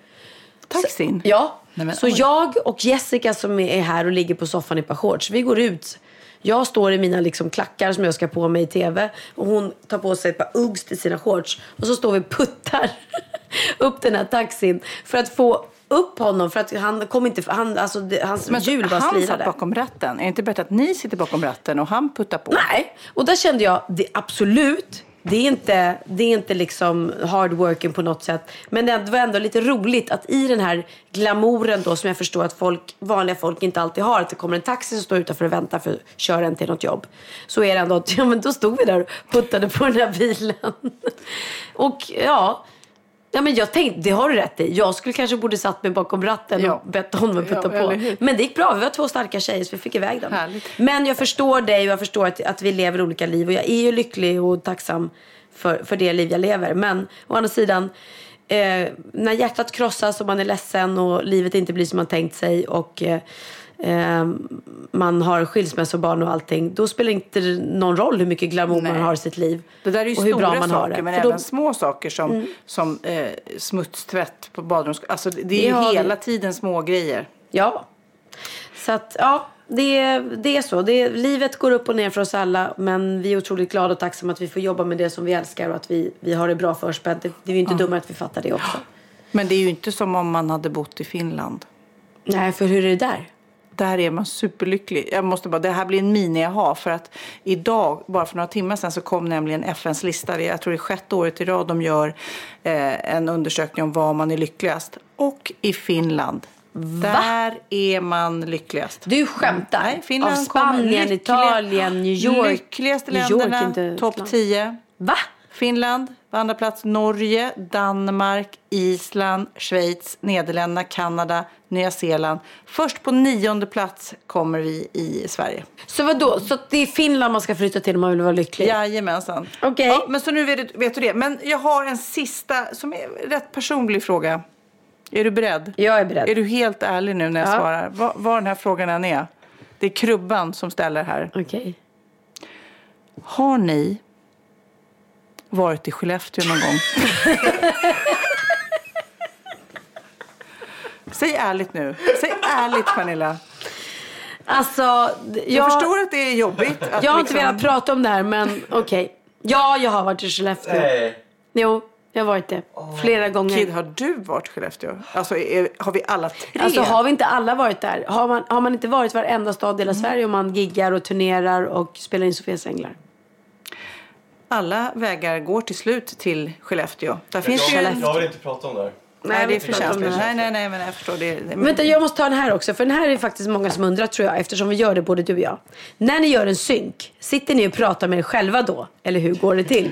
Taxin? Ja. Nej, men så oj. jag och Jessica som är här och ligger på soffan i par shorts, vi går ut. Jag står i mina liksom klackar som jag ska på mig i tv och hon tar på sig ett par Uggs till sina shorts. Och så står vi puttar (laughs) upp den här taxin för att få upp honom för att han kom inte, han, alltså det, hans Men hjul bara han slirade. satt bakom ratten. Är det inte bättre att ni sitter bakom ratten och han puttar på? Nej, och där kände jag, det, absolut. Det är, inte, det är inte liksom hard working på något sätt. Men det var ändå lite roligt att i den här glamouren då som jag förstår att folk, vanliga folk inte alltid har. Att det kommer en taxi som står utanför och väntar för att köra en till något jobb. Så är det ändå att, (laughs) ja men då stod vi där och puttade på den här bilen. (laughs) och ja, Ja, men jag tänkte, det har du rätt i. Jag skulle kanske borde satt mig bakom ratten Ja. och bett honom att putta Ja, på. Men det gick bra. Vi var två starka tjejer så vi fick iväg dem. Härligt. Men jag förstår dig och jag förstår att, att vi lever olika liv. Och jag är ju lycklig och tacksam för, för det liv jag lever. Men å andra sidan, eh, när hjärtat krossas och man är ledsen och livet inte blir som man tänkt sig och eh, eh, man har skilsmässobarn och allting. Då spelar det inte någon roll hur mycket glamour man har i sitt liv. Det där är ju och hur bra man har saker, det. men För även då- små saker som, Mm. som eh, smutstvätt på badrums... Alltså det, det Det är har ju vi. hela tiden små grejer. Ja. Så att, ja, det, det är så. Det, livet går upp och ner för oss alla. Men vi är otroligt glada och tacksamma att vi får jobba med det som vi älskar och att vi, vi har det bra förspänt. Det, det är inte Ja. dummare att vi fattar det också. Men det är ju inte som om man hade bott i Finland. Nej, för hur är det där? Där är man superlycklig. Jag måste bara, det här blir en mini-aha för att idag, bara för några timmar sedan, så kom nämligen FNs lista. Jag tror det är sjätte året i rad de gör eh, en undersökning om var man är lyckligast. Och i Finland. Där är man lyckligast. Du skämtar? Nej, Finland Av Spanien, Italien, New York. Lyckligaste länderna, topp 10. Va? Finland på andra plats, Norge, Danmark, Island, Schweiz, Nederländerna, Kanada, Nya Zeeland. Först på nionde plats kommer vi i Sverige. Så vad då? Så det är Finland man ska flytta till om man vill vara lycklig? Jajamensan. Okej. Ja, men så nu vet du, vet du det. Men jag har en sista som är rätt personlig fråga. Är du beredd? Jag är beredd. Är du helt ärlig nu när jag Ja. svarar? Vad, vad den här frågan än är. Det är Krubban som ställer här. Okej. Har ni varit i Skellefteå någon gång? (laughs) Säg ärligt nu. Säg ärligt Pernilla. Alltså, Jag, jag, förstår att det är jobbigt. Att jag har inte liksom- velat prata om det här, men okej. Ja, jag har varit i Skellefteå. Jo, jag har varit det. Flera gånger. Kid, har du varit i Skellefteå? Alltså, är, har vi alla tre? Alltså har vi inte alla varit där? Har man, har man inte varit varenda stad i hela Mm. Sverige om man giggar och turnerar och spelar in Sofias Änglar? Alla vägar går till slut till Skellefteå. Där finns jag, ju... jag vill inte prata om det här. Nej, det är för känsligt. Nej, nej, nej, men jag förstår det. det Vänta, jag måste ta den här också. För den här är faktiskt många som undrar tror jag. Eftersom vi gör det både du och jag. När ni gör en synk, sitter ni och pratar med er själva då? Eller hur går det till?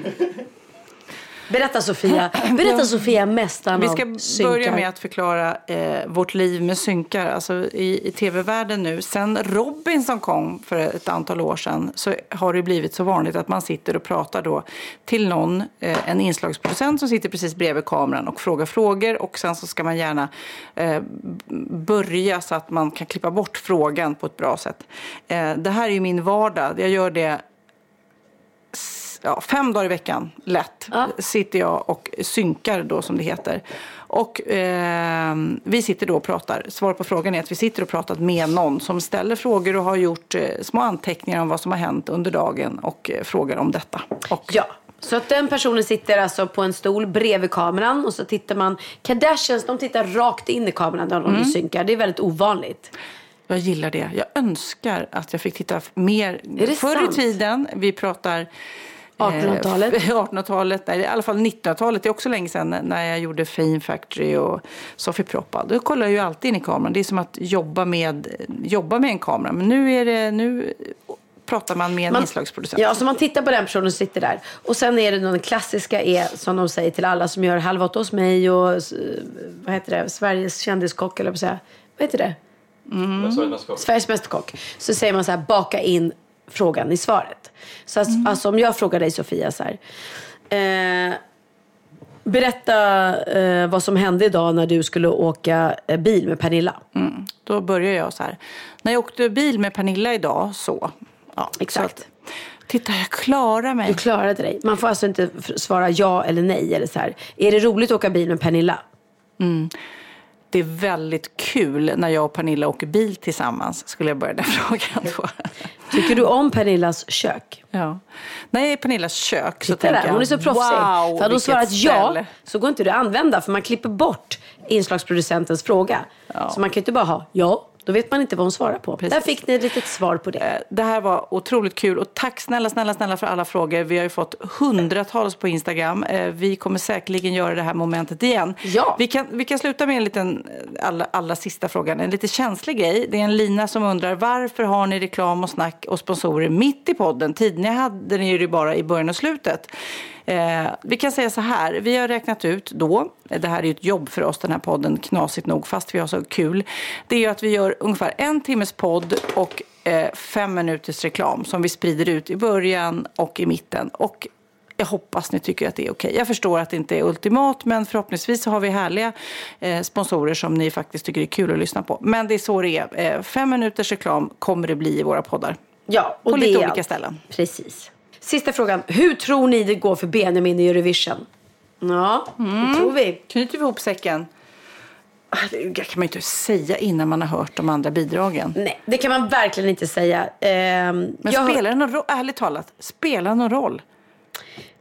Berätta Sofia. Berätta Sofia mästaren Vi av ska synkar. börja med att förklara eh, vårt liv med synkar. Alltså i, i tv-världen nu, sen Robinson kom för ett antal år sedan så har det blivit så vanligt att man sitter och pratar då till någon, eh, en inslagsproducent som sitter precis bredvid kameran och frågar frågor och sen så ska man gärna eh, börja så att man kan klippa bort frågan på ett bra sätt. Eh, det här är ju min vardag. Jag gör det ja, fem dagar i veckan, lätt, sitter jag och synkar då som det heter. Och eh, vi sitter då och pratar. Svaret på frågan är att vi sitter och pratar med någon som ställer frågor och har gjort eh, små anteckningar om vad som har hänt under dagen och eh, frågar om detta. Och, Ja. Så att den personen sitter alltså på en stol bredvid kameran och så tittar man. Kardashians de tittar rakt in i kameran när de Mm. synkar. Det är väldigt ovanligt. Jag gillar det. Jag önskar att jag fick titta mer. Förr sant? i tiden, vi pratar... eh, 1800-talet? (laughs) 1800-talet, nej, i alla fall 1900-talet. Det är också länge sedan när jag gjorde Fame Factory och Sofie Proppa. Då kollar jag ju alltid in i kameran. Det är som att jobba med, jobba med en kamera. Men nu, är det, nu pratar man med en Man- inslagsproducent. Ja, så man tittar på den personen som sitter där. Och sen är det den klassiska är som de säger till alla som gör Halv åtta hos mig och eh, vad heter det? Sveriges kändiskock eller vad heter det? Sveriges Mästerkock. Så säger man så här, baka in frågan i svaret. Så alltså, alltså om jag frågar dig Sofia så här. Eh, berätta eh, vad som hände idag när du skulle åka eh, bil med Pernilla. Mm. Då börjar jag så här. När jag åkte bil med Pernilla idag så. Ja, Exakt. Så att, titta, jag klarar mig. Du klarade dig. Man får alltså inte svara ja eller nej. Eller så här. Är det roligt att åka bil med Pernilla? Mm. Det är väldigt kul när jag och Pernilla åker bil tillsammans, skulle jag börja den (laughs) frågan då. Tycker du om Pernillas kök? Ja. När jag är i Pernillas kök så Titta tänker där, jag, hon är så proffsig. wow, För hade hon svarat ja så går inte det att använda för man klipper bort inslagsproducentens fråga. Så man kan inte bara ha ja, då vet man inte vad hon svarar på. Där fick ni ett litet svar på det. Det här var otroligt kul och tack snälla, snälla, snälla för alla frågor. Vi har ju fått hundratals på Instagram. Eh, Vi kommer säkerligen göra det här momentet igen. Ja. Vi, kan, vi kan sluta med en liten, eh, allra, allra sista frågan. En lite känslig grej. Det är en Lina som undrar varför har ni reklam och snack och sponsorer mitt i podden? Tidigare hade ni ju det bara i början och slutet. Eh, vi kan säga så här, vi har räknat ut då, det här är ju ett jobb för oss den här podden, knasigt nog, fast vi har så kul. Det är ju att vi gör ungefär en timmes podd och eh, fem minuters reklam som vi sprider ut i början och i mitten. Och jag hoppas ni tycker att det är okej. Jag förstår att det inte är ultimat, men förhoppningsvis har vi härliga eh, sponsorer som ni faktiskt tycker är kul att lyssna på. Men det är så det är. Eh, fem minuters reklam kommer det bli i våra poddar. Ja, och på lite olika allt. ställen. Precis. Sista frågan. Hur tror ni det går för Benjamin i Eurovision? Ja, Mm. det tror vi. Knyter vi ihop säcken? Ah, Det kan man ju inte säga innan man har hört de andra bidragen. Nej, det kan man verkligen inte säga. Ehm, Men jag- spelar det någon roll? Ärligt talat, spelar det någon roll?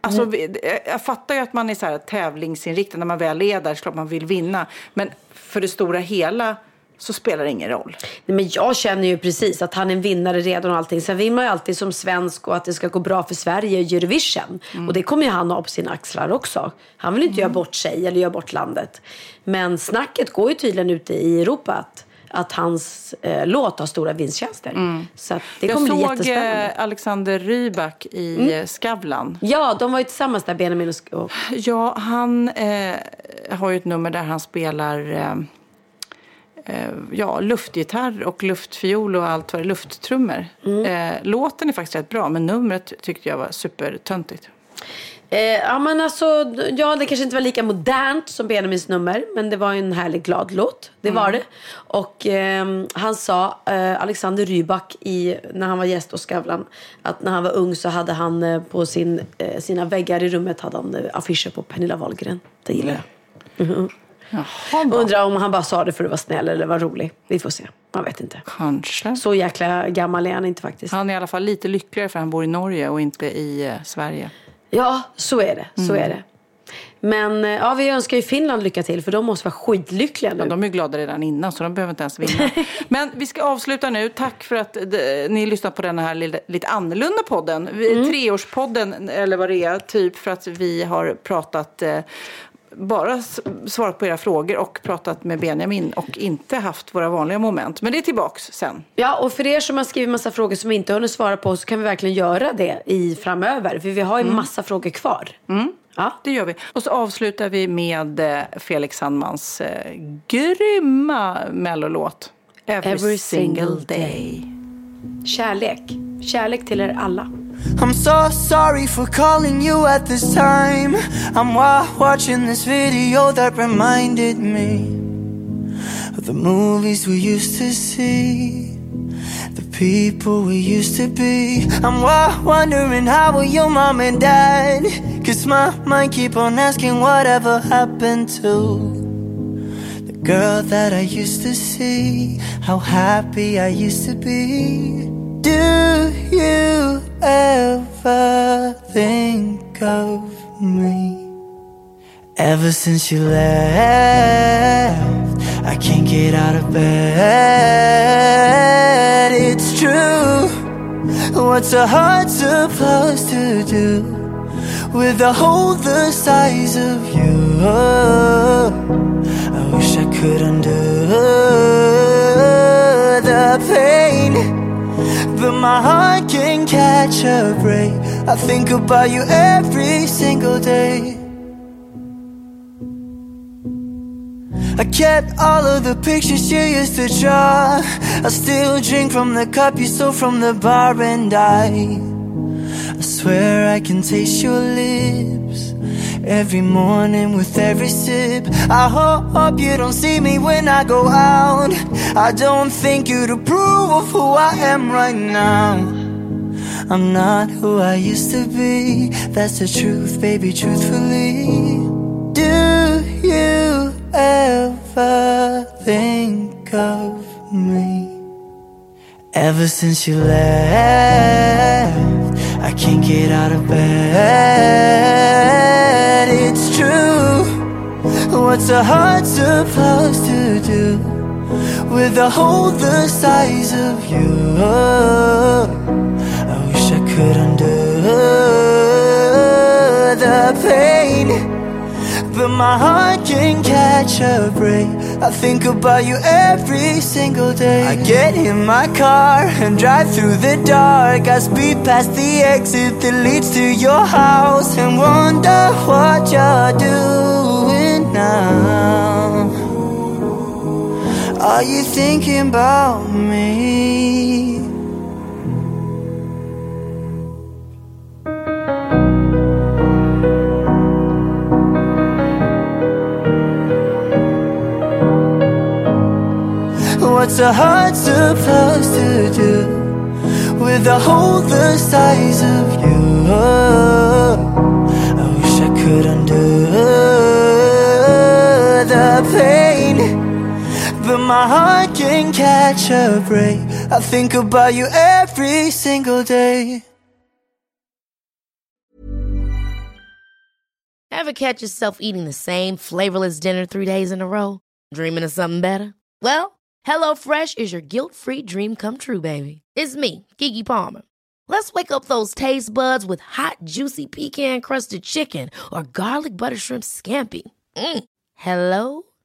Alltså, vi- jag fattar ju att man är så här tävlingsinriktad när man väl är där, så klart man vill vinna. Men för det stora hela så spelar det ingen roll. Nej, men jag känner ju precis att han är en vinnare redan och allting. Sen vill man ju alltid som svensk och att det ska gå bra för Sverige i Eurovision. Mm. Och det kommer ju han ha på sina axlar också. Han vill inte göra bort sig eller göra bort landet. Men snacket går ju tydligen ute i Europa att, att hans eh, låt har stora vinsttjänster. Så att det Mm. jag kommer bli såg jättespännande. eh, Alexander Rybak i Mm. eh, Skavlan. Ja, de var ju tillsammans där, Benjamin och... Ja, han eh, har ju ett nummer där han spelar eh, ja, luftgitarr och luftfiol och allt vad det lufttrummor. Mm. Eh, låten är faktiskt rätt bra, men numret tyckte jag var supertöntigt. Eh, ja, men alltså, ja, det kanske inte var lika modernt som Benjamins nummer. Men det var ju en härlig glad låt. Det var det. Och ehm, han sa, eh, Alexander Rybak, i, när han var gäst hos Skavlan, att när han var ung så hade han eh, på sin, eh, sina väggar i rummet hade han, eh, affischer på Pernilla Wahlgren. Det gillar jag. Mhm. Undrar om han bara sa det för att vara snäll eller var rolig. Vi får se. Man vet inte. Kanske. Så jäkla gammal är han inte faktiskt. Han är i alla fall lite lyckligare för han bor i Norge och inte i eh, Sverige. Ja, så är det. Så Mm. är det. Men eh, ja, vi önskar ju Finland lycka till för de måste vara skitlyckliga nu. Ja, de är glada redan innan så de behöver inte ens vinna. (laughs) Men vi ska avsluta nu. Tack för att eh, ni lyssnat på den här lite, lite annorlunda podden. Vi, Mm. Treårspodden eller vad det är. Typ för att vi har pratat eh, bara svarat på era frågor och pratat med Benjamin och inte haft våra vanliga moment. Men det är tillbaks sen. Ja, och för er som har skrivit massa frågor som vi inte hunnit svara på så kan vi verkligen göra det i framöver. För vi har ju Mm. massa frågor kvar. Ja. Det gör vi. Och så avslutar vi med eh, Felix Sandmans eh, grymma mellolåt. Every, Every single single day. Kärlek. Kärlek till er alla. I'm so sorry for calling you at this time. I'm wa- watching this video that reminded me of the movies we used to see, the people we used to be. I'm wondering how were your mom and dad? Cause my mind keep on asking whatever happened to the girl that I used to see, how happy I used to be. Do you ever think of me? Ever since you left, I can't get out of bed. It's true. What's a heart supposed to do with a hole the size of you? I wish I could undo the pain. But my heart can't catch a break. I think about you every single day. I kept all of the pictures you used to draw. I still drink from the cup you stole from the bar, and I, I swear I can taste your lips every morning with every sip. I hope you don't see me when I go out. I don't think you'd approve of who I am right now. I'm not who I used to be. That's the truth, baby, truthfully. Do you ever think of me? Ever since you left, I can't get out of bed. What's a heart supposed to do with a hole the size of you? I wish I could undo the pain. But my heart can catch a break. I think about you every single day. I get in my car and drive through the dark. I speed past the exit that leads to your house and wonder what you're doing now. Are you thinking about me? What's a heart supposed to do with a hole the size of you? I wish I could undo pain, but my heart can catch a break. I think about you every single day. Ever catch yourself eating the same flavorless dinner three days in a row? Dreaming of something better? Well, HelloFresh is your guilt free dream come true, baby. It's me, Gigi Palmer. Let's wake up those taste buds with hot, juicy pecan crusted chicken or garlic butter shrimp scampi. Mm. Hello